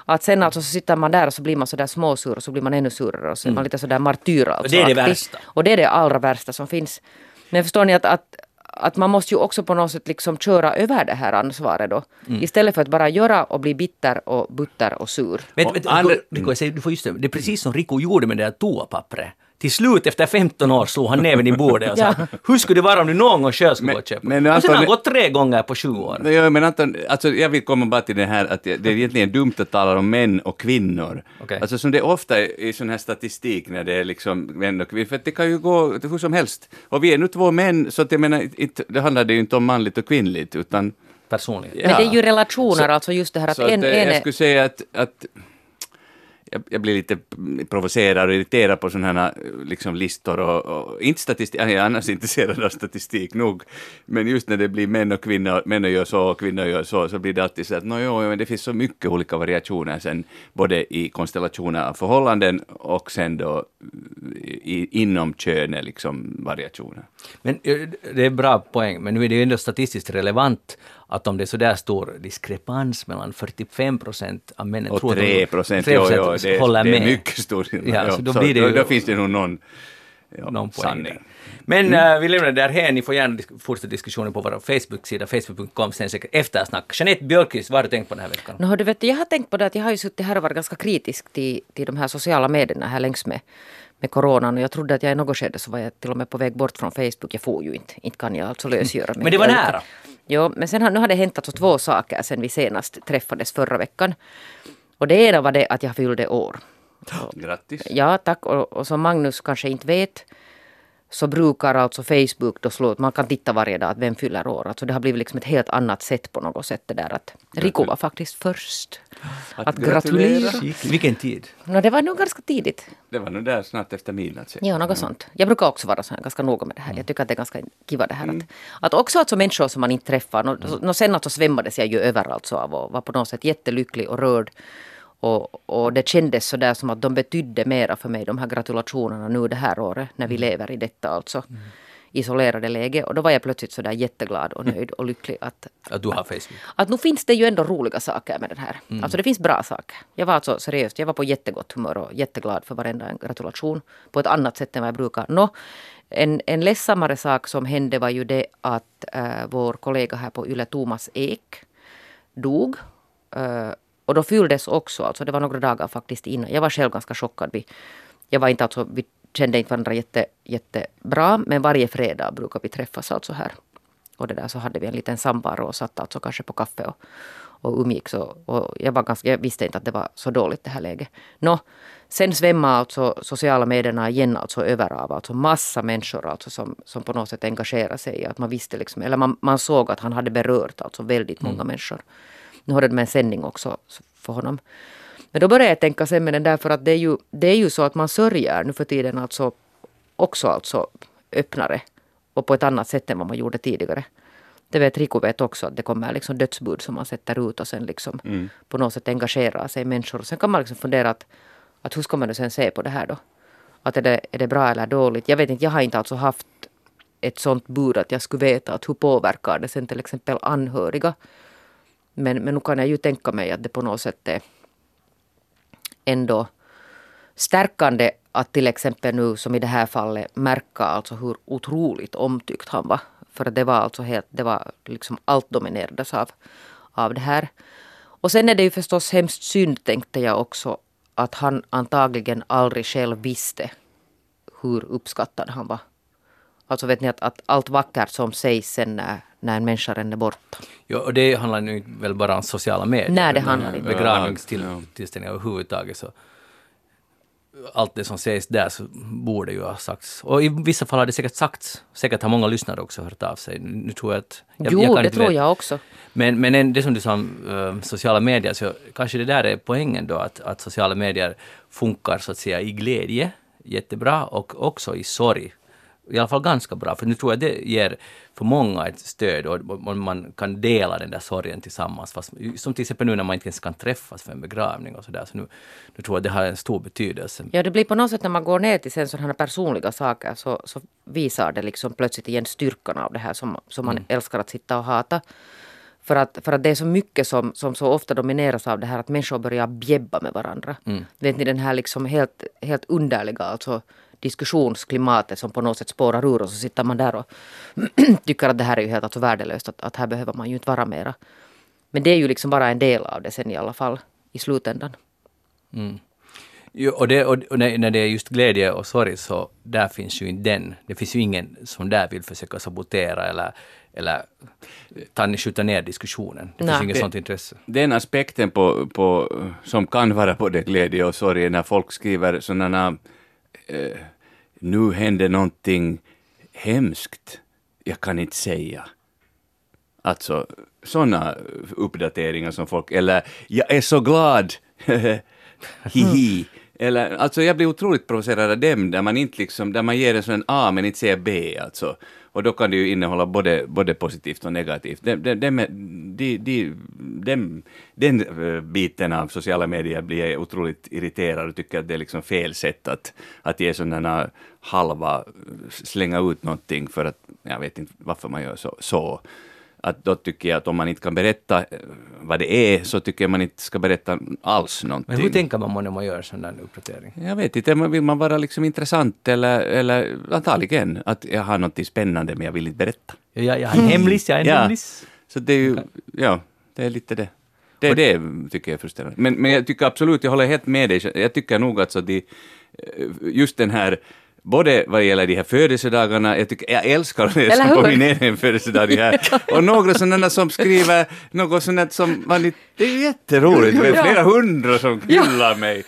att sen alltså så sitter man där och så blir man sådär småsur och så blir man ännu surare och så är man lite sådär martyr alltså. Och det är det värsta. Och det är det allra värsta som finns. Men förstår ni att, att att man måste ju också på något sätt liksom köra över det här ansvaret då. Istället för att bara göra och bli bitter och butter och sur. Och vet, andra- du får just det, det är precis som Rico gjorde med det där toapappret. Till slut efter 15 år slog han näven i bordet och sa hur skulle det vara om du någon gång själv skulle Men- gå och köpa? men och sen har han Anton- gått tre gånger på sju år. Nej, Ja, men Anton, alltså jag vill komma bara till det här att det det är egentligen dumt att tala om män och kvinnor. Okej. Alltså som det är ofta i sån här statistik när det är liksom män och kvinnor, för det kan ju gå hur som helst. Och vi är nu två män, så att jag menar, inte, det handlar det ju inte om manligt och kvinnligt, utan Personligen. Ja. Men det är ju relationer, alltså just det här att så en, att, eh, en jag är- skulle säga att, att jag, jag blir lite provocerad och irriterad på sådana här liksom, listor och, och inte statistik, jag är annars intresserad av statistik nog, men just när det blir män och kvinnor, män gör så och kvinnor gör så, så blir det alltid så att no, jo, men det finns så mycket olika variationer sen, både i konstellationer av förhållanden och sen då i, inom könet liksom variationer. Men eh, det är bra poäng, men nu är det ju ändå statistiskt relevant att om det är så där stor diskrepans mellan 45 procent av männen Och tror att de- 3 procent, 3% jo, jo, det, håller det är med. mycket stor skillnad. Ja, så då blir det ju- då, då finns det nog någon, ja, någon sanning. där. Men eh, vi lämnar det där här. Ni får gärna disk- fortsätta diskussionen på vår Facebook-sida, facebook.com, sen säkert eftersnack. Jeanette Björkqvist, vad har du tänkt på den här veckan? Nå, du vet, jag har tänkt på det att jag har ju suttit här och varit ganska kritisk till, till de här sociala medierna här längs med, med coronan. Och jag trodde att jag i något skede så var jag till och med på väg bort från Facebook. Jag får ju inte. Inte kan jag alltså lösgöra mig. Men det var nära. Jo, men sen har, nu har det hänt alltså två saker sen vi senast träffades förra veckan. Och det ena var det att jag fyllde år. Grattis. Ja, tack. Och, och som Magnus kanske inte vet så brukar alltså Facebook då slå man kan titta varje dag att vem fyller år. Alltså det har blivit liksom ett helt annat sätt på något sätt det där att Rico var faktiskt först. Att, gratulera. Vilken tid? No, det var nog ganska tidigt. Det var nog där snart efter midnatt. Ja, något sånt. Jag brukar också vara så här, ganska noga med det här. Jag tycker att det är ganska kiva det här. Att, att också alltså människor som man inte träffar. No, no, sen alltså svämmades jag ju över alltså av och var på något sätt jättelycklig och rörd. Och, och det kändes så där som att de betydde mera för mig, de här gratulationerna nu det här året, när vi lever i detta alltså isolerade läge. Och då var jag plötsligt så där jätteglad och nöjd och lycklig att, Att du har Facebook. att nu finns det ju ändå roliga saker med den här. Alltså det finns bra saker. Jag var alltså seriöst, jag var på jättegott humör och jätteglad för varenda en gratulation. På ett annat sätt än vad jag brukar. Nå, en, en ledsammare sak som hände var ju det att äh, vår kollega här på Yle, Thomas Ek, dog. Äh, och då fylldes också, alltså det var några dagar faktiskt innan. Jag var själv ganska chockad. Vi, jag var inte alltså, vi kände inte varandra jätte, jättebra, men varje fredag brukar vi träffas alltså här. Och det där så hade vi en liten samvaro och satt alltså kanske på kaffe och, och umgicks. Och, och jag, var ganska, jag visste inte att det var så dåligt det här läget. Nå, sen svämmade alltså sociala medierna igen alltså över av alltså massa människor alltså som, som på något sätt engagerade sig att man visste liksom, eller man, man såg att han hade berört alltså väldigt många mm. människor. Nu hade de en sändning också för honom. Men då började jag tänka sen med den där för att det är ju, det är ju så att man sörjer nu för tiden alltså också alltså öppnare och på ett annat sätt än vad man gjorde tidigare. Det vet Riku vet också att det kommer liksom dödsbud som man sätter ut och sen liksom mm. på något sätt engagerar sig människor. Och sen kan man liksom fundera att, att hur ska man nu sen se på det här då? Att är det, är det bra eller dåligt? Jag vet inte, jag har inte alltså haft ett sånt bud att jag skulle veta att hur påverkar det sen till exempel anhöriga. Men, men nu kan jag ju tänka mig att det på något sätt är ändå stärkande att till exempel nu som i det här fallet märka alltså hur otroligt omtyckt han var. För det var alltså helt, det var liksom allt dominerades av, av det här. Och sen är det ju förstås hemskt synd tänkte jag också att han antagligen aldrig själv visste hur uppskattad han var. Alltså vet ni att, att allt vackert som sägs sen när, när en människa är borta. Ja, och det handlar ju väl bara om sociala medier. Nej, det handlar inte. Begravningstillställningar överhuvudtaget så allt det som sägs där så borde ju ha sagts. Och i vissa fall har det säkert sagts. Säkert har många lyssnare också hört av sig. Nu tror jag att... Jag, jo, jag det tror jag också. Men, men det som du sa om uh, sociala medier, så kanske det där är poängen då, att, att sociala medier funkar så att säga i glädje jättebra och också i sorg i alla fall ganska bra, för nu tror jag det ger för många ett stöd och man kan dela den där sorgen tillsammans. Fast, som till exempel nu när man inte ens kan träffas för en begravning och sådär. Så nu, nu tror jag det har en stor betydelse. Ja, det blir på något sätt när man går ner till sen sådana personliga saker så, så visar det liksom plötsligt igen styrkan av det här som, som man mm. älskar att sitta och hata. För att, för att det är så mycket som, som så ofta domineras av det här att människor börjar bjäbba med varandra. Mm. Vet ni den här liksom helt, helt underliga alltså diskussionsklimatet som på något sätt spårar ur och så sitter man där och tycker att det här är ju helt alltså värdelöst, att, att här behöver man ju inte vara mera. Men det är ju liksom bara en del av det sen i alla fall i slutändan. Mm. Jo, och, det, och när det är just glädje och sorg så där finns ju inte den. Det finns ju ingen som där vill försöka sabotera eller, eller ta, skjuta ner diskussionen. Det Nej. finns inget sånt intresse. Den aspekten på, på, som kan vara både glädje och sorg när folk skriver sådana eh, nu händer någonting hemskt, jag kan inte säga. Alltså sådana uppdateringar som folk, eller jag är så glad, hihi. Eller, alltså jag blir otroligt provocerad av dem, där man inte liksom, där man ger en sån A men inte säger B alltså. Och då kan det ju innehålla både, både positivt och negativt. Den, den, de, de, de, den eh, biten av sociala medier blir jag otroligt irriterad och tycker att det är liksom fel sätt att, att ge sådana halva, slänga ut någonting för att, jag vet inte varför man gör så. så att då tycker jag att om man inte kan berätta eh, vad det är, så tycker jag man inte ska berätta alls någonting. Men hur tänker man när man gör sån där uppdatering? Jag vet inte, vill man vara liksom intressant eller, eller antagligen att jag har något spännande men jag vill inte berätta. Ja, jag, jag har en hemlis, jag har en ja. hemlis. Så det är ju, ja, det är lite det. Det är det tycker jag är frustrerande. Men, men jag tycker absolut, jag håller helt med dig, jag tycker nog att så de, eh, just den här både vad gäller de här födelsedagarna, jag, tycker, jag älskar att läsa på min egen födelsedag. här. Och några sådana som skriver något sånt som man det är jätteroligt, det är flera hundra som hyllar ja. mig.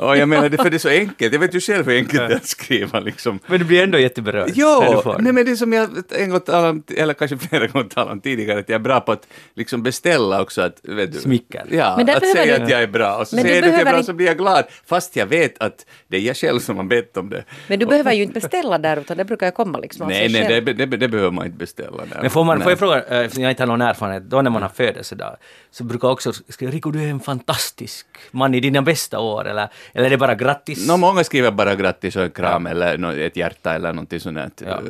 Och jag menar, för det är så enkelt, jag vet ju själv hur enkelt det är att skriva liksom. Men du blir ändå jätteberörd. Ja, nej men det är som jag en gång talade om, eller kanske flera gånger talade om tidigare, att jag är bra på att liksom beställa också att, vet du. Smicker. Ja, men att säga du... att jag är bra, och så men säger du att jag är bra inte... så blir jag glad, fast jag vet att det är jag själv som har bett om det. Men du behöver ju inte beställa där, utan det brukar ju komma liksom Nej, nej, det, det, det, behöver man inte beställa. Där. Men får, man, får jag fråga, eh, eftersom jag inte har någon erfarenhet, då när man har födelsedag, så brukar också skriva Rico du är en fantastisk man i dina bästa år eller, eller är det bara grattis? No, många skriver bara grattis och en kram ja. eller ett hjärta eller någonting sånt. Ja.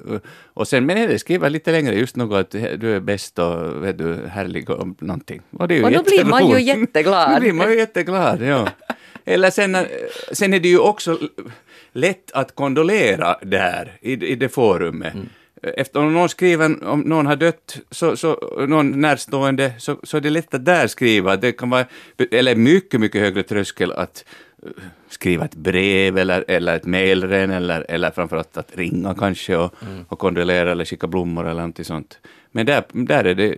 Och sen, men det skriver lite längre just något att du är bäst och vet du, härlig och någonting. Och, det är ju och då blir man ju jätteglad. då blir man ju jätteglad, ja. Eller sen, sen är det ju också lätt att kondolera där i, i det forumet. Mm efter om någon skriver om någon har dött, så, så, någon närstående, så, så är det lätt att där skriva. Det kan vara, eller mycket, mycket högre tröskel att uh, skriva ett brev eller, eller ett mejlren eller, eller framförallt att ringa kanske och, mm. och kondolera eller skicka blommor eller något sånt. Men där, där är det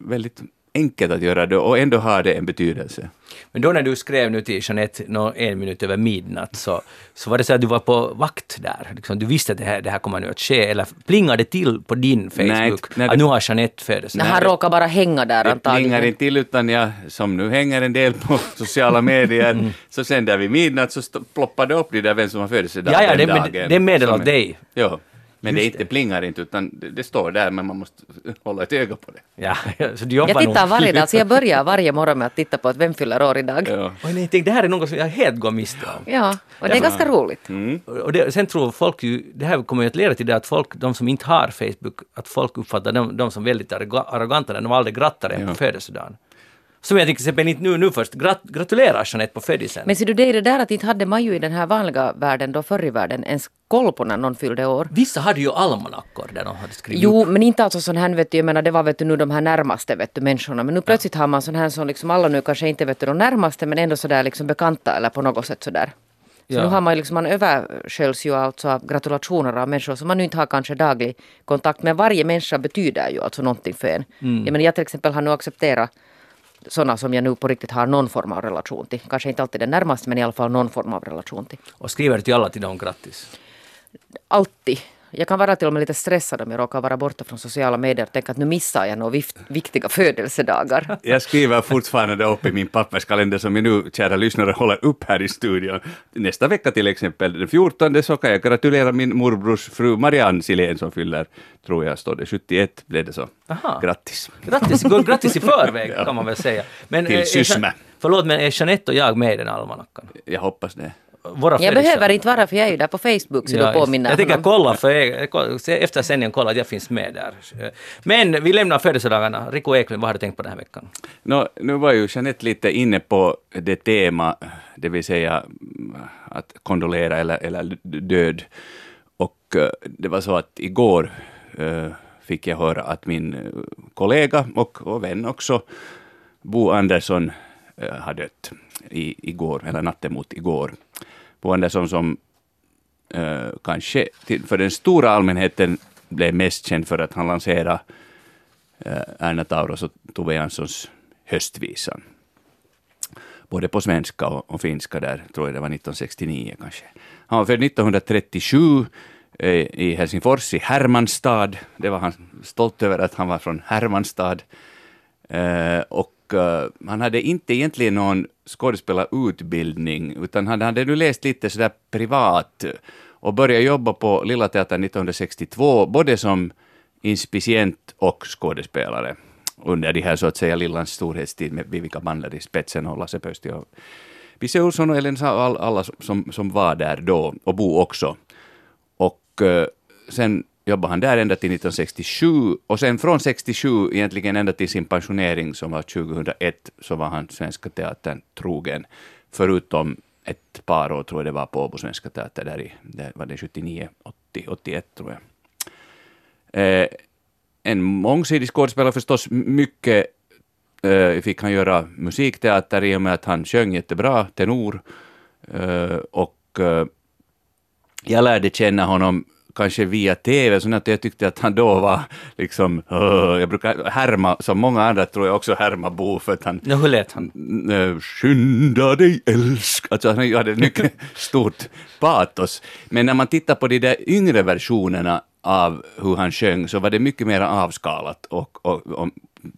väldigt enkelt att göra det och ändå har det en betydelse. Men då när du skrev nu till Jeanette nå, en minut över midnatt så, så var det så att du var på vakt där. Liksom, du visste att det här, det här kommer nu att ske. Eller plingade det till på din Facebook Nej, nej, att nu har Jeanette födelsedag? När han råkar bara hänga där Det antagligen. plingar inte till utan jag, som nu hänger en del på sociala medier, Mm. så sen där vid midnatt så ploppar det upp det där vem som har födelsedag Ja, ja, den det- dagen. det meddelar Som dig. Ja, men Just det inte plingar inte utan det, det står där men man måste hålla ett öga på det. Ja, så du jobbar Jag tittar nog. varje dag, så jag börjar varje morgon med att titta på att vem fyller år idag. Ja, Ja. Oj, nej, tänk, det här är något som jag helt går miste om. och det är ganska roligt. Mm. Och det, sen tror folk ju, det här kommer ju att leda till det att folk, de som inte har Facebook, att folk uppfattar dem, dem som väldigt arroga- arroganta de aldrig grattar en Ja. på födelsedagen. Som jag till exempel inte nu, nu först grat, gratulerar Jeanette på födelsen. Men ser du, det är det där att inte hade man ju i den här vanliga världen, då förr i världen, ens koll på när någon fyllde år. Vissa hade ju almanackor där de hade skrivit Jo, men inte alltså sån här, vet du, jag menar det var vet du nu de här närmaste vet du, människorna. Men nu plötsligt har man sån här som liksom alla nu kanske inte vet du de närmaste men ändå sådär liksom bekanta eller på något sätt sådär. Så Ja. nu har man liksom, man översköljs ju alltså av gratulationer av människor som man nu inte har kanske daglig kontakt med. Varje människa betyder ju alltså någonting för en. Mm. Jag menar jag till exempel har nu accepterat sådana som jag nu på riktigt har någon form av relation till. Kanske inte alltid den närmaste men i alla fall någon form av relation till. och skriver till alla till dem grattis. Alltid. Jag kan vara till och med lite stressad om jag råkar vara borta från sociala medier och tänka att nu missar jag några viktiga födelsedagar. Jag skriver fortfarande upp i min papperskalender som jag nu, kära lyssnare, håller upp här i studion. Nästa vecka till exempel, den 14 så kan jag gratulera min morbrors fru Marianne Silén som fyller, tror jag, står det 71, blev det så. Aha. Grattis. Grattis, grattis i förväg kan man väl säga. Men, Till eh, Sysmä. Jean- Förlåt, men är Jeanette och jag med i den almanackan? Jag hoppas det. Våra Jag behöver inte vara för jag är ju där på Facebook så Ja, du påminner jag tänker kolla för er, efter sändningen kolla att jag finns med där. Men vi lämnar födelsedagarna. Rico Eklund, vad har du tänkt på den här veckan? Nå, nu var ju Jeanette lite inne på det tema, det vill säga mm, att kondolera eller, eller död. Och eh, det var så att igår eh, fick jag höra att min eh, kollega och, och vän också, Bo Andersson, har dött i, igår, eller natten mot igår. Bo Andersson som eh, kanske till, för den stora allmänheten blev mest känd för att han lanserade eh, Erna Tauros och Tove Janssons Höstvisan. Både på svenska och, och finska där, tror jag det var 1969 kanske. Han var född 1937 eh, i Helsingfors, i Hermanstad. Det var han stolt över att han var från Hermanstad. Eh, och Eh, han hade inte egentligen någon skådespelarutbildning, utan han hade nu läst lite sådär privat och började jobba på Lilla Teatern 1962, både som inspicient och skådespelare under de här så att säga Lillans storhetstid med Vivica Bandler i spetsen och Lasse Pöysti och Bisse Olsson och Elin Sa- alla som, som var där då, och Bo också. Och eh, sen jobbade han där ända till 1967 och sen från 67 egentligen ända till sin pensionering som var 2001 så var han Svenska Teatern trogen. Förutom ett par år tror jag det var på Åbo Svenska Teater där i, där var det 79, 80, 81 tror jag. Eh, en mångsidig skådespelare förstås. Mycket eh, fick han göra musikteater i och med att han sjöng jättebra, tenor. Eh, och eh, jag lärde känna honom kanske via TV, så att jag tyckte att han då var liksom, uh, jag brukar härma, som många andra tror jag också härma Bo för att han Ja, hur lät han? Eh, skynda dig älsk. Alltså han hade mycket stort patos. Men när man tittar på de där yngre versionerna av hur han sjöng så var det mycket mer avskalat och, och, och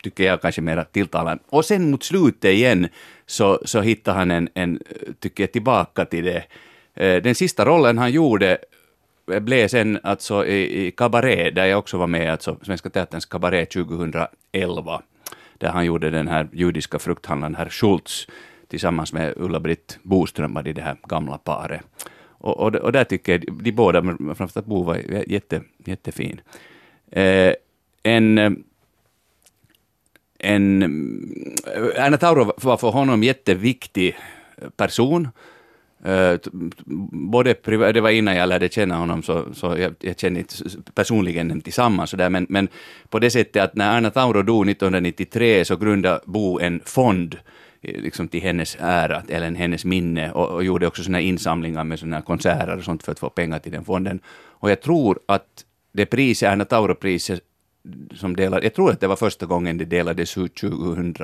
tycker jag kanske mer tilltalande. Och sen mot slutet igen så, så hittade han en, en, tycker jag, tillbaka till det. Eh, Den sista rollen han gjorde Eh, blev sen alltså i, i Cabaret, där jag också var med, alltså Svenska Teaterns Cabaret 2011, där han gjorde den här judiska frukthandlaren herr Schultz tillsammans med Ulla-Britt Boström, var det, det här gamla paret. Och, och, och där tycker jag de, båda, men framförallt Bo var jätte, jättefin. Eh, en eh, en, eh, Erna Tauro var för honom jätteviktig person. Eh, både privat, det var innan jag lärde känna honom, så, så jag, jag känner inte personligen dem tillsammans, så där, men, men på det sättet att när Erna Tauro dog 1993 så grundade Bo en fond eh, liksom till hennes ära, eller hennes minne, och, och gjorde också såna insamlingar med såna konserter och sånt för att få pengar till den fonden. Och jag tror att det priset, Erna Tauro-priset, som delade, jag tror att det var första gången det delades ut 2000,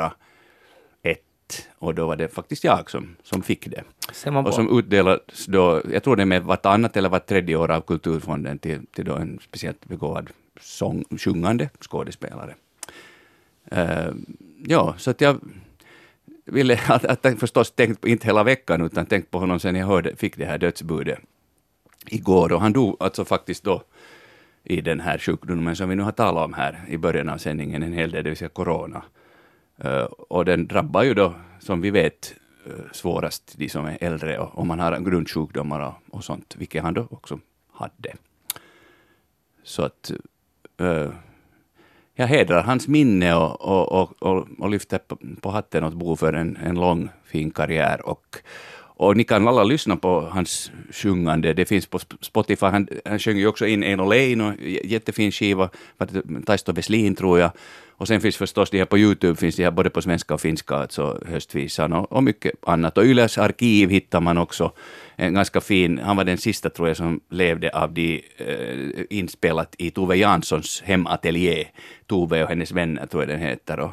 2001 och då var det faktiskt jag som, som fick det. Och som utdelades då, jag tror det med vartannat eller vart tredje år av Kulturfonden till, till då en speciellt begåvad sång, sjungande skådespelare. Uh, ja, så att jag ville, att, att förstås tänkt inte hela veckan, utan tänkt på honom sen jag hörde, fick det här dödsbudet igår. Och han dog alltså faktiskt då i den här sjukdomen som vi nu har talat om här i början av sändningen en hel del, det vill säga corona. Eh, och den drabbar ju då, som vi vet, eh, svårast de som är äldre och om man har grundsjukdomar och, och sånt, vilket han då också hade. Så att uh, jag hedrar hans minne och, och, och, och lyfter på, på hatten åt Bo för en, en lång fin karriär. Och, och ni kan alla lyssna på hans sjungande. Det finns på Spotify. Han, han sjöng ju också in En Leino, jättefin skiva. Taisto Veslin tror jag. Och sen finns förstås de här på Youtube, finns de här både på svenska och finska, alltså höstvisan och, och mycket annat. Och Yles arkiv hittar man också en ganska fin, han var den sista tror jag som levde av de eh, inspelat i Tove Janssons hemateljé. Tove och hennes vänner tror jag den heter. Och,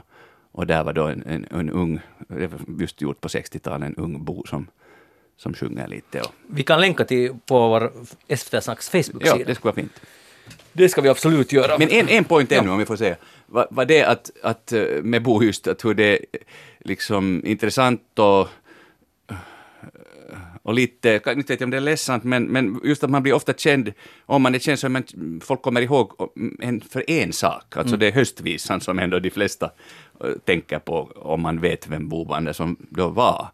och där var då en, en, en ung, just gjort på 60-talet, en ung bo som som sjunger lite. Och... Vi kan länka till på vår SVT Snacks Facebook-sida. Ja, det skulle vara fint. Det ska vi absolut göra. Men en, en point ännu, ja. om vi får säga. Var, var det att, att eh, med Bo just, att hur det är liksom intressant och och lite, inte vet jag om det är ledsamt, men, men just att man blir ofta känd, om man är känd så man, folk kommer ihåg en, för en sak, alltså mm. det är höstvisan som ändå de flesta uh, tänker på om man vet vem Bo Andersson då var.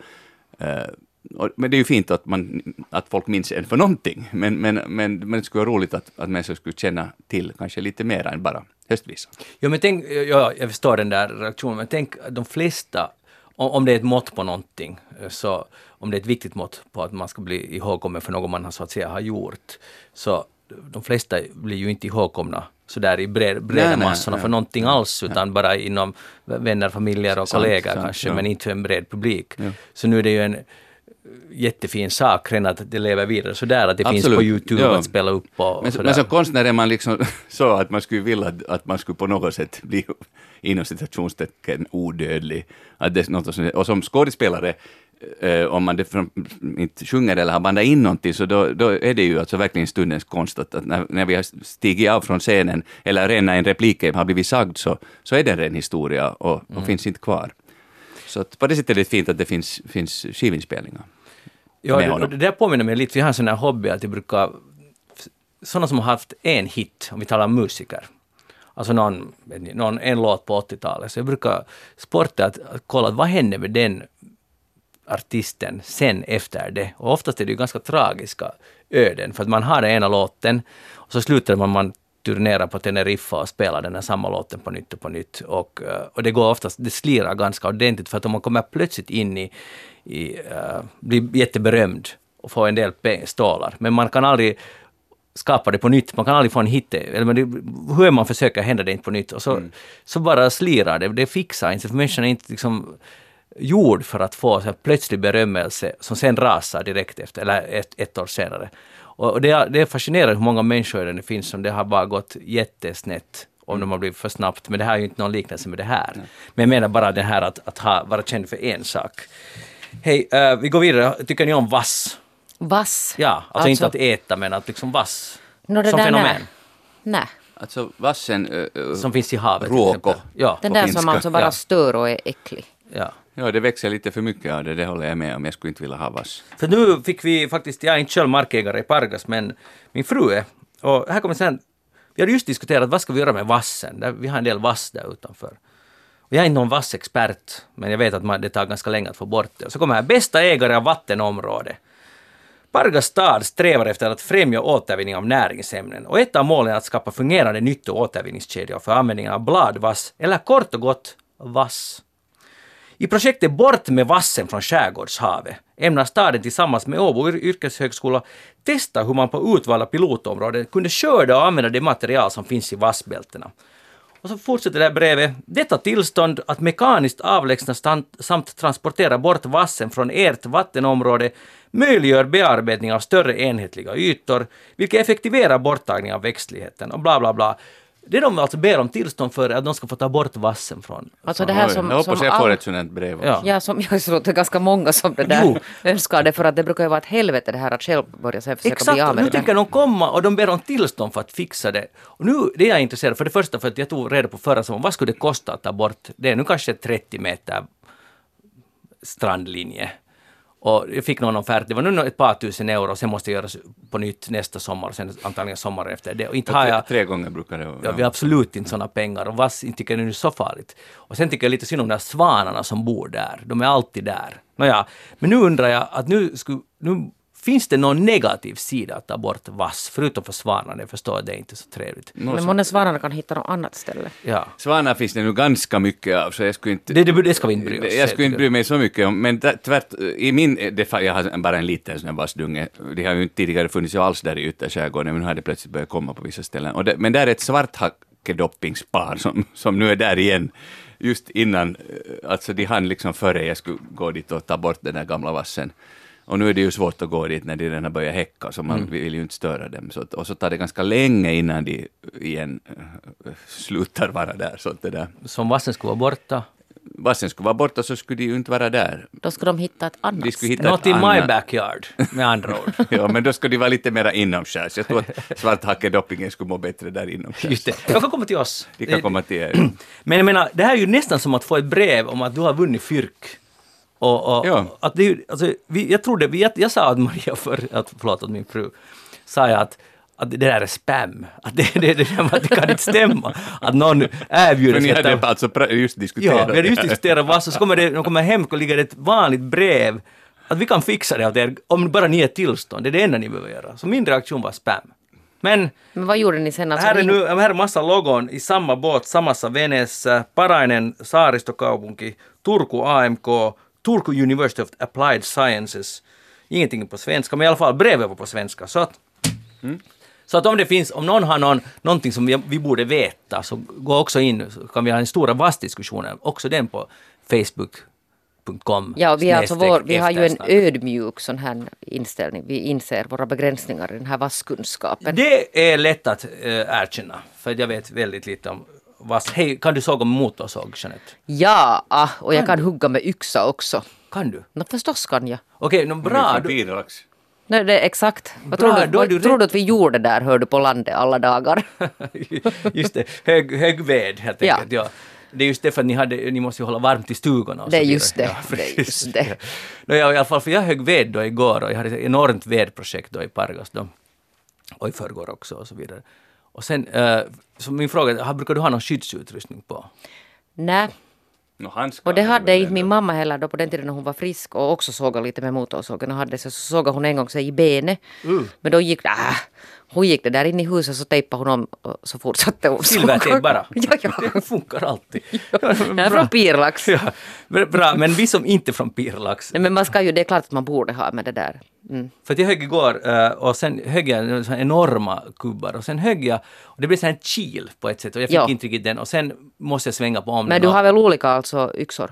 Men det är ju fint att, man, att folk minns en för någonting, men, men, men, men det skulle vara roligt att, att människor skulle känna till kanske lite mer än bara höstvisan. Ja, men tänk, ja, jag förstår den där reaktionen, men tänk de flesta om det är ett mått på någonting, så om det är ett viktigt mått på att man ska bli ihågkommen för något man har, så att säga har gjort, så de flesta blir ju inte ihågkomna så där i bred, breda nej, massorna nej, för nej, någonting alls, utan bara inom vänner, familjer och sant, kollegor sant, kanske, ja. men inte för en bred publik. Ja. Så nu är det ju en jättefin sak redan att det lever vidare sådär, att det Absolut. finns på Youtube ja. att spela upp och, men, sådär. Men som konstnär är man liksom så att man skulle vilja att man skulle på något sätt bli inom citationstecken odödlig. Att det något som, och som skådespelare, eh, om man det, inte sjunger eller har bandat in någonting, så då, då är det ju alltså verkligen stundens konst att, att när, när, vi har stigit av från scenen, eller redan när en replik har blivit sagd, så, så är det en historia och, och mm. finns inte kvar. Så att på det sättet är det fint att det finns, finns skivinspelningar. Ja, det, det där påminner mig lite, vi har en sån här hobby att vi brukar, sådana som har haft en hit, om vi talar om musiker, alltså någon, någon, en låt på 80-talet, så jag brukar sporta att, att kolla vad händer med den artisten sen efter det. Och oftast är det ju ganska tragiska öden, för att man har den ena låten och så slutar man, man turnera på Teneriffa och spela den här samma låten på nytt och på nytt. Och, eh, och det går oftast, det slirar ganska ordentligt för att om man kommer plötsligt in i, i uh, blir jätteberömd och får en del stålar, men man kan aldrig skapa det på nytt, man kan aldrig få en hit, eller hur man försöker händer det inte på nytt och så, mm. så bara slirar det, det fixar inte, för människan är inte liksom gjord för att få så plötslig berömmelse som sen rasar direkt efter, eller ett, ett år senare. Och det är, det är fascinerande hur många människor det finns som det har bara gått jättesnätt om de har blivit för snabbt, men det här är ju inte någon liknelse med det här. Nej. Men jag menar bara det här att, att ha, vara känd för en sak. Hej, uh, vi går vidare. Tycker ni om vass? Vass? Ja, alltså, alltså inte att äta, men att liksom vass no, som fenomen. Nej. Alltså vassen... Uh, som finns i havet. Råko. Ja. Den där finska. som alltså bara stör och är äcklig. Ja. Ja, det växer lite för mycket av det, det håller jag med om. Jag skulle inte vilja ha vass. För nu fick vi faktiskt, jag är inte själv markägare i Pargas, men min fru är. Och här kommer sen, vi hade just diskuterat vad ska vi göra med vassen? Vi har en del vass där utanför. Och jag är inte någon vassexpert, men jag vet att man, det tar ganska länge att få bort det. Och så kommer här, bästa ägare av vattenområde. Pargas stad strävar efter att främja återvinning av näringsämnen och ett av målen är att skapa fungerande nytto och återvinningskedjor för användningen av bladvass, eller kort och gott vass. I projektet Bort med vassen från skärgårdshavet ämnar staden tillsammans med Åbo yrkeshögskola testa hur man på utvalda pilotområden kunde skörda och använda det material som finns i vassbältena. Och så fortsätter det här brevet. Detta tillstånd att mekaniskt avlägsna samt transportera bort vassen från ert vattenområde möjliggör bearbetning av större enhetliga ytor, vilket effektiverar borttagning av växtligheten och bla bla bla. Det de alltså ber om tillstånd för att de ska få ta bort vassen från. Alltså det här som, jag hoppas som jag får all- ett sådant brev. Ja. också. Ja, som jag tror att det är ganska många som det där Jo. önskar det för att det brukar ju vara ett helvete det här att själv börja sen försöka Exakt, bli av med nu det tänker där. de komma och de ber om tillstånd för att fixa det. Och nu det är jag intresserad för det första för att jag tog reda på förra sommaren, vad skulle det kosta att ta bort det? är nu kanske 30 meter strandlinje. Och jag fick någon offert, det var nu ett par tusen euro, sen måste det göras på nytt nästa sommar och sen antagligen sommar efter det. Och inte har Tre, jag tre gånger brukar det vara. Ja, vi har absolut inte sådana pengar och inte tycker jag det är så farligt. Och sen tycker jag lite synd om de där svanarna som bor där. De är alltid där. Nåja, men nu undrar jag att nu, skulle, nu finns det någon negativ sida att ta bort vass, förutom för svanarna. Jag förstår att det är inte så trevligt. Men månne svanarna kan hitta något annat ställe. Ja. Svanar finns det nu ganska mycket av, så jag skulle inte... Det, det, det ska vi inte bry oss Jag skulle inte bry mig så mycket om, men tvärt, i min, det, jag har bara en liten sån här vassdunge, det har ju inte tidigare funnits alls där i ytterskärgården, men nu har det plötsligt börjat komma på vissa ställen. Och det, men där är ett svarthackedoppingspar som, som nu är där igen, just innan, eh, alltså de hann liksom före jag skulle gå dit och ta bort den där gamla vassen. Och nu är det ju svårt att gå dit när de redan har börjat häcka, så man vill ju inte störa dem. Så, att- och så tar det ganska länge innan de igen eh, slutar vara där. Så att det där Som vassen skulle vara borta. vassen skulle vara borta så skulle de ju inte vara där. Då ska de hitta ett annat De skulle ställe. hitta Not in my backyard, med andra ord. Ja, men då ska de vara lite mera inomskärs. Jag tror att svarthackedoppingen skulle må bättre där inomskärs. Just det. Jag kan komma till oss. De kan komma till er. Men jag menar, det här är ju nästan som att få ett brev om att du har vunnit fyrk. Och, och, Ja. att det, alltså, vi, jag trodde, vi, jag, jag sa att Maria, för, att, förlåt, att min fru, sa jag att, att det där är spam. Att det, det, det, det, kan inte stämma. Att någon erbjuder Men ni sig hade att- alltså just diskuterat Ja, vi hade just diskuterat vad, så kommer det, de kommer hem och ligger det ett vanligt brev. Att vi kan fixa det åt er om bara ni är tillstånd. Det är det enda ni behöver göra. Så min reaktion var spam. Men Men vad gjorde ni sen? Alltså, här är nu här är massa logon i samma båt, samassa veneessä. Parainen saaristokaupunki, Turku AMK, Turku University of Applied Sciences. Ingenting på svenska, men i alla fall brevet var på svenska. Så att, så att om det finns, om någon har någon, någonting som vi, vi borde veta, så gå också in, så kan vi ha en stor vassdiskussion, också den på facebook.com. Ja, och vi, är alltså vår, vi har ju en ödmjuk sån här inställning. Vi inser våra begränsningar i den här vasskunskapen. Det är lätt att äh, erkänna, för jag vet väldigt lite om vass. Hej, kan du såga med motorsåg, Jeanette? Ja, ah, och jag kan hugga med yxa också. Kan du? Nå, förstås kan jag. Okej, no, bra. Du. Nej, det är exakt. Vad Bra, tror, du, vad du tror du att vi gjorde där, hör du, på landet alla dagar? just det, hög, hög ved helt Ja. enkelt. Ja. Det är just det för att ni, hade, ni måste ju hålla varmt i stugorna. Och Det är just det, Ja, det är just det. no, ja, I alla fall, för jag högg ved då igår och jag hade ett enormt vedprojekt då i Pargas då. Och i förrgår också och så vidare. Och sen, eh, så min fråga är, har- brukar du ha någon skyddsutrustning på? Nej, No, och det hade inte min mamma heller då på den tiden när hon var frisk och också sågade lite med motorsågen och hade så, så sågade hon en gång sig i benet. Uh. Men då gick det, äh, hon gick det där in i huset så tejpade hon om så fortsatte hon. Silvertejp bara? ja, ja. Det funkar alltid. Jag är från Pirlax. Ja, bra, men vi som inte är från Pirlax, Nej, men man ska ju, det är klart att man borde ha med det där. Mm. För jag högg igår eh, och sen högg jag enorma kubbar och sen högg jag och det blev så här en kil på ett sätt och jag fick Ja. inte riktigt den och sen måste jag svänga på om Men du har väl olika alltså yxor?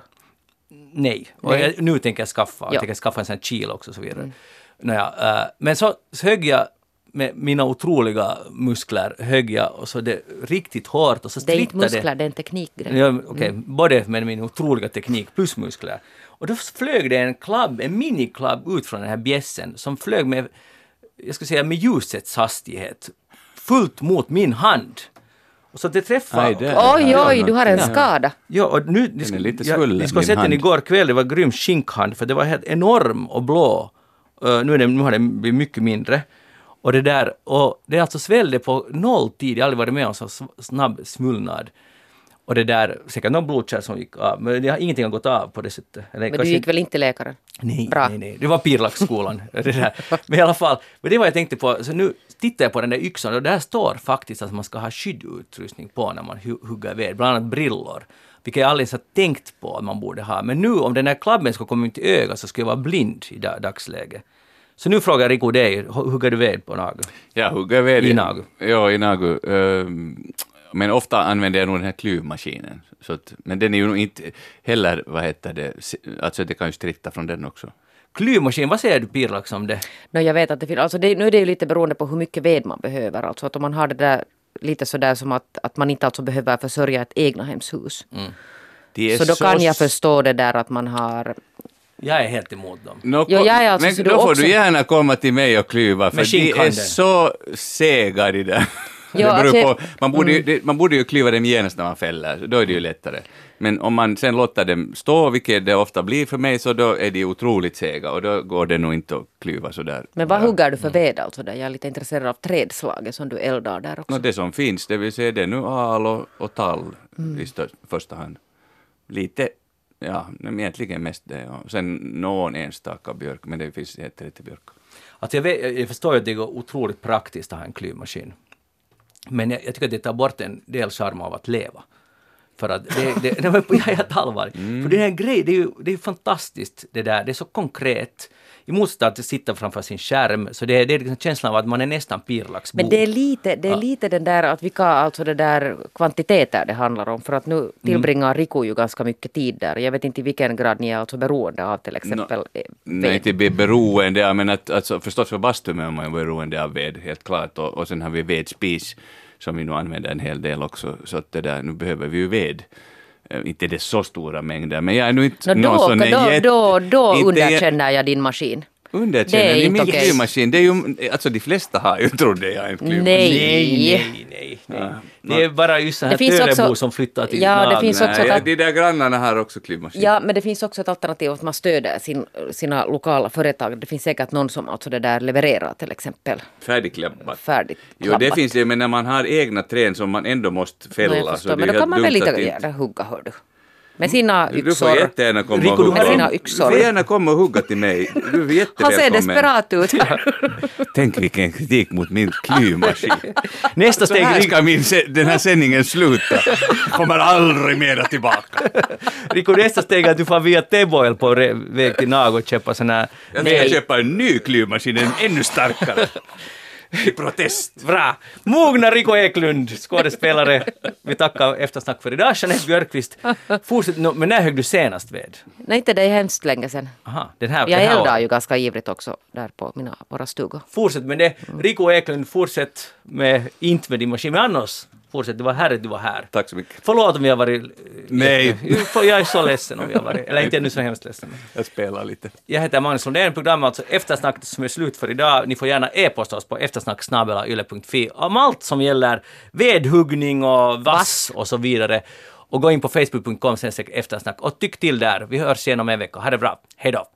Nej, och Nej. Jag, nu tänker jag skaffa, jag Ja. tänker skaffa en sån här kil också och så vidare. Nåja, eh, men så, så högg jag med mina otroliga muskler, högg jag och så det riktigt hårt och så Det är inte muskler, det är en teknikgrej. Ja, okej, både med min otroliga teknik plus muskler. Och då flög det en klabb, en miniklabb ut från den här bjässen som flög med, jag ska säga med ljusets hastighet, fullt mot min hand. Och så det träffade... Aj, det- Oj, Ja, oj, du har en skada. Ja, och nu... Den är ska- lite jag- svullen, Ni skulle ha min sett den igår kväll, det var grym skinkhand för det var helt enorm och blå. Uh, nu, är den, nu har den blivit mycket mindre. Och det där, och det alltså svällde på nolltid, jag har aldrig varit med om så snabb svullnad. Och det där, säkert någon blodkärl som gick av, men det har ingenting har gått av på det sättet. Eller Men du gick inte- väl inte till läkaren? Nej, Bra. nej, nej. Det var Pirlaxskolan. där. Men i alla fall, men det var jag tänkte på. Så nu tittar jag på den där yxan och där står faktiskt att man ska ha skyddutrustning på när man hu- hugger ved, bland annat brillor. Vilket jag aldrig ens har tänkt på att man borde ha. Men nu om den här klabben ska komma in till ögat så ska jag vara blind i da- dagsläget. Så nu frågar Rico dig, hu- hugger du ved på något? Ja, hugger ved. I nagu. Ja, i nagu. Ehm, men ofta använder jag nog den här klyvmaskinen. Så att, men den är ju nog inte heller, vad heter det, alltså det kan ju stritta från den också. Klyvmaskin, vad säger du Pirlax om det? No, jag vet att det finns, alltså det, nu är det ju lite beroende på hur mycket ved man behöver. Alltså att om man har det där lite sådär som att, att man inte alltså behöver försörja ett egnahemshus. Är Så då kan jag förstå det där att man har... Jag är helt emot dem. Nå, Jo, jag är alltså- men så då får också- du gärna komma till mig och klyva, för de är så sega de där. Beror alltså- Mm. på, man, borde ju, det, man borde ju klyva dem genast när man fäller, då är det ju lättare. Men om man sen låter dem stå, vilket det ofta blir för mig, så då är de otroligt sega och då går det nog inte att klyva sådär. Men vad hugger du för ved alltså? Där? Jag är lite intresserad av trädslaget som du eldar där också. Nå, det som finns, det vill säga det är nu al och, och tall Mm. i första hand. Lite, ja, men egentligen mest det. Och sen någon enstaka björk, men det finns jättelite björk. Alltså jag, vet, jag förstår ju att det går otroligt praktiskt att ha en klyvmaskin. Men jag, jag tycker att det tar bort en del charm av att leva. För att det, det, nej, men jag är helt allvarlig. Mm. För det är en grej, det är ju det är fantastiskt det där, det är så konkret. I motsats till att sitta framför sin skärm, så det är, det är liksom känslan av att man är nästan pirlaxbo. Men det är lite, det är lite den där att vilka alltså det där kvantiteter det handlar om. För att Mm. nu tillbringar Riku ju ganska mycket tid där. Jag vet inte i vilken grad ni är alltså beroende av till exempel eh, Nej, ved. inte bli beroende, men att, alltså, förstås för bastun är man beroende av ved, helt klart. Och, och sen har vi vedspis som vi nu använder en hel del också, så att det där, nu behöver vi ju ved. Eh, Inte det så stora mängder, men jag är nu inte Nå, någon då, sån då, jätte- då, då underkänner jag din maskin. Underkänner Det ni min klyvmaskin? Det är ju, alltså de flesta har ju, trodde jag, en klyvmaskin. Nej. Nej, nej, nej. nej. Det är bara just så här Det finns Törebo som flyttar till Ja, det finns också Nej, att- de där grannarna har också klyvmaskin. Ja, men det finns också ett alternativ att man stöder sin, sina lokala företag. Det finns säkert någon som alltså det där levererar till exempel Färdigklappat. färdigt Jo, det finns det, men när man har egna trän som man ändå måste fälla. jag så förstår, det är men då kan man väl lite att hugga, hör du. Med sina Du får yxor. jättegärna komma Rico, och du hugga. Med sina Du yxor. får gärna komma och hugga till mig. Du är Han ser jättevälkommen. desperat ut. Tänk vilken kritik mot min klyvmaskin. Nästa Så steg, här Rico, ska min se- den här sändningen sluta. Kommer aldrig mera tillbaka. Rico, nästa steg är att du får via Teboil på re- väg till Nago och köpa sån här Jag ska köpa en ny klyvmaskin, en ännu starkare. I protest. Bra! Mogna Rico Eklund, skådespelare. Vi tackar eftersnack för idag. Jeanette Björkqvist. Fortsätt, no, men när högg du senast ved? Nej, inte det är hemskt länge sedan. Aha, den här, Jag den här eldar året. ju ganska ivrigt också där på mina, våra stugor. Fortsätt med det. Rico Eklund, fortsätt med, inte med din maskin, men annars, fortsätt. Det var att du var här. Tack så mycket. Förlåt om vi har varit... Nej. Jag är så ledsen om vi har varit, eller inte ännu så hemskt ledsen. Jag spelar lite. Jag heter Magnus Lundén, programmet alltså Eftersnack som är slut för idag. Ni får gärna e-posta oss på eftersnacksnabelayle.fi om allt som gäller vedhuggning och vass och så vidare. Och gå in på facebook.com sen eftersnack och tyck till där. Vi hörs igen om en vecka. Ha det bra. Hej då!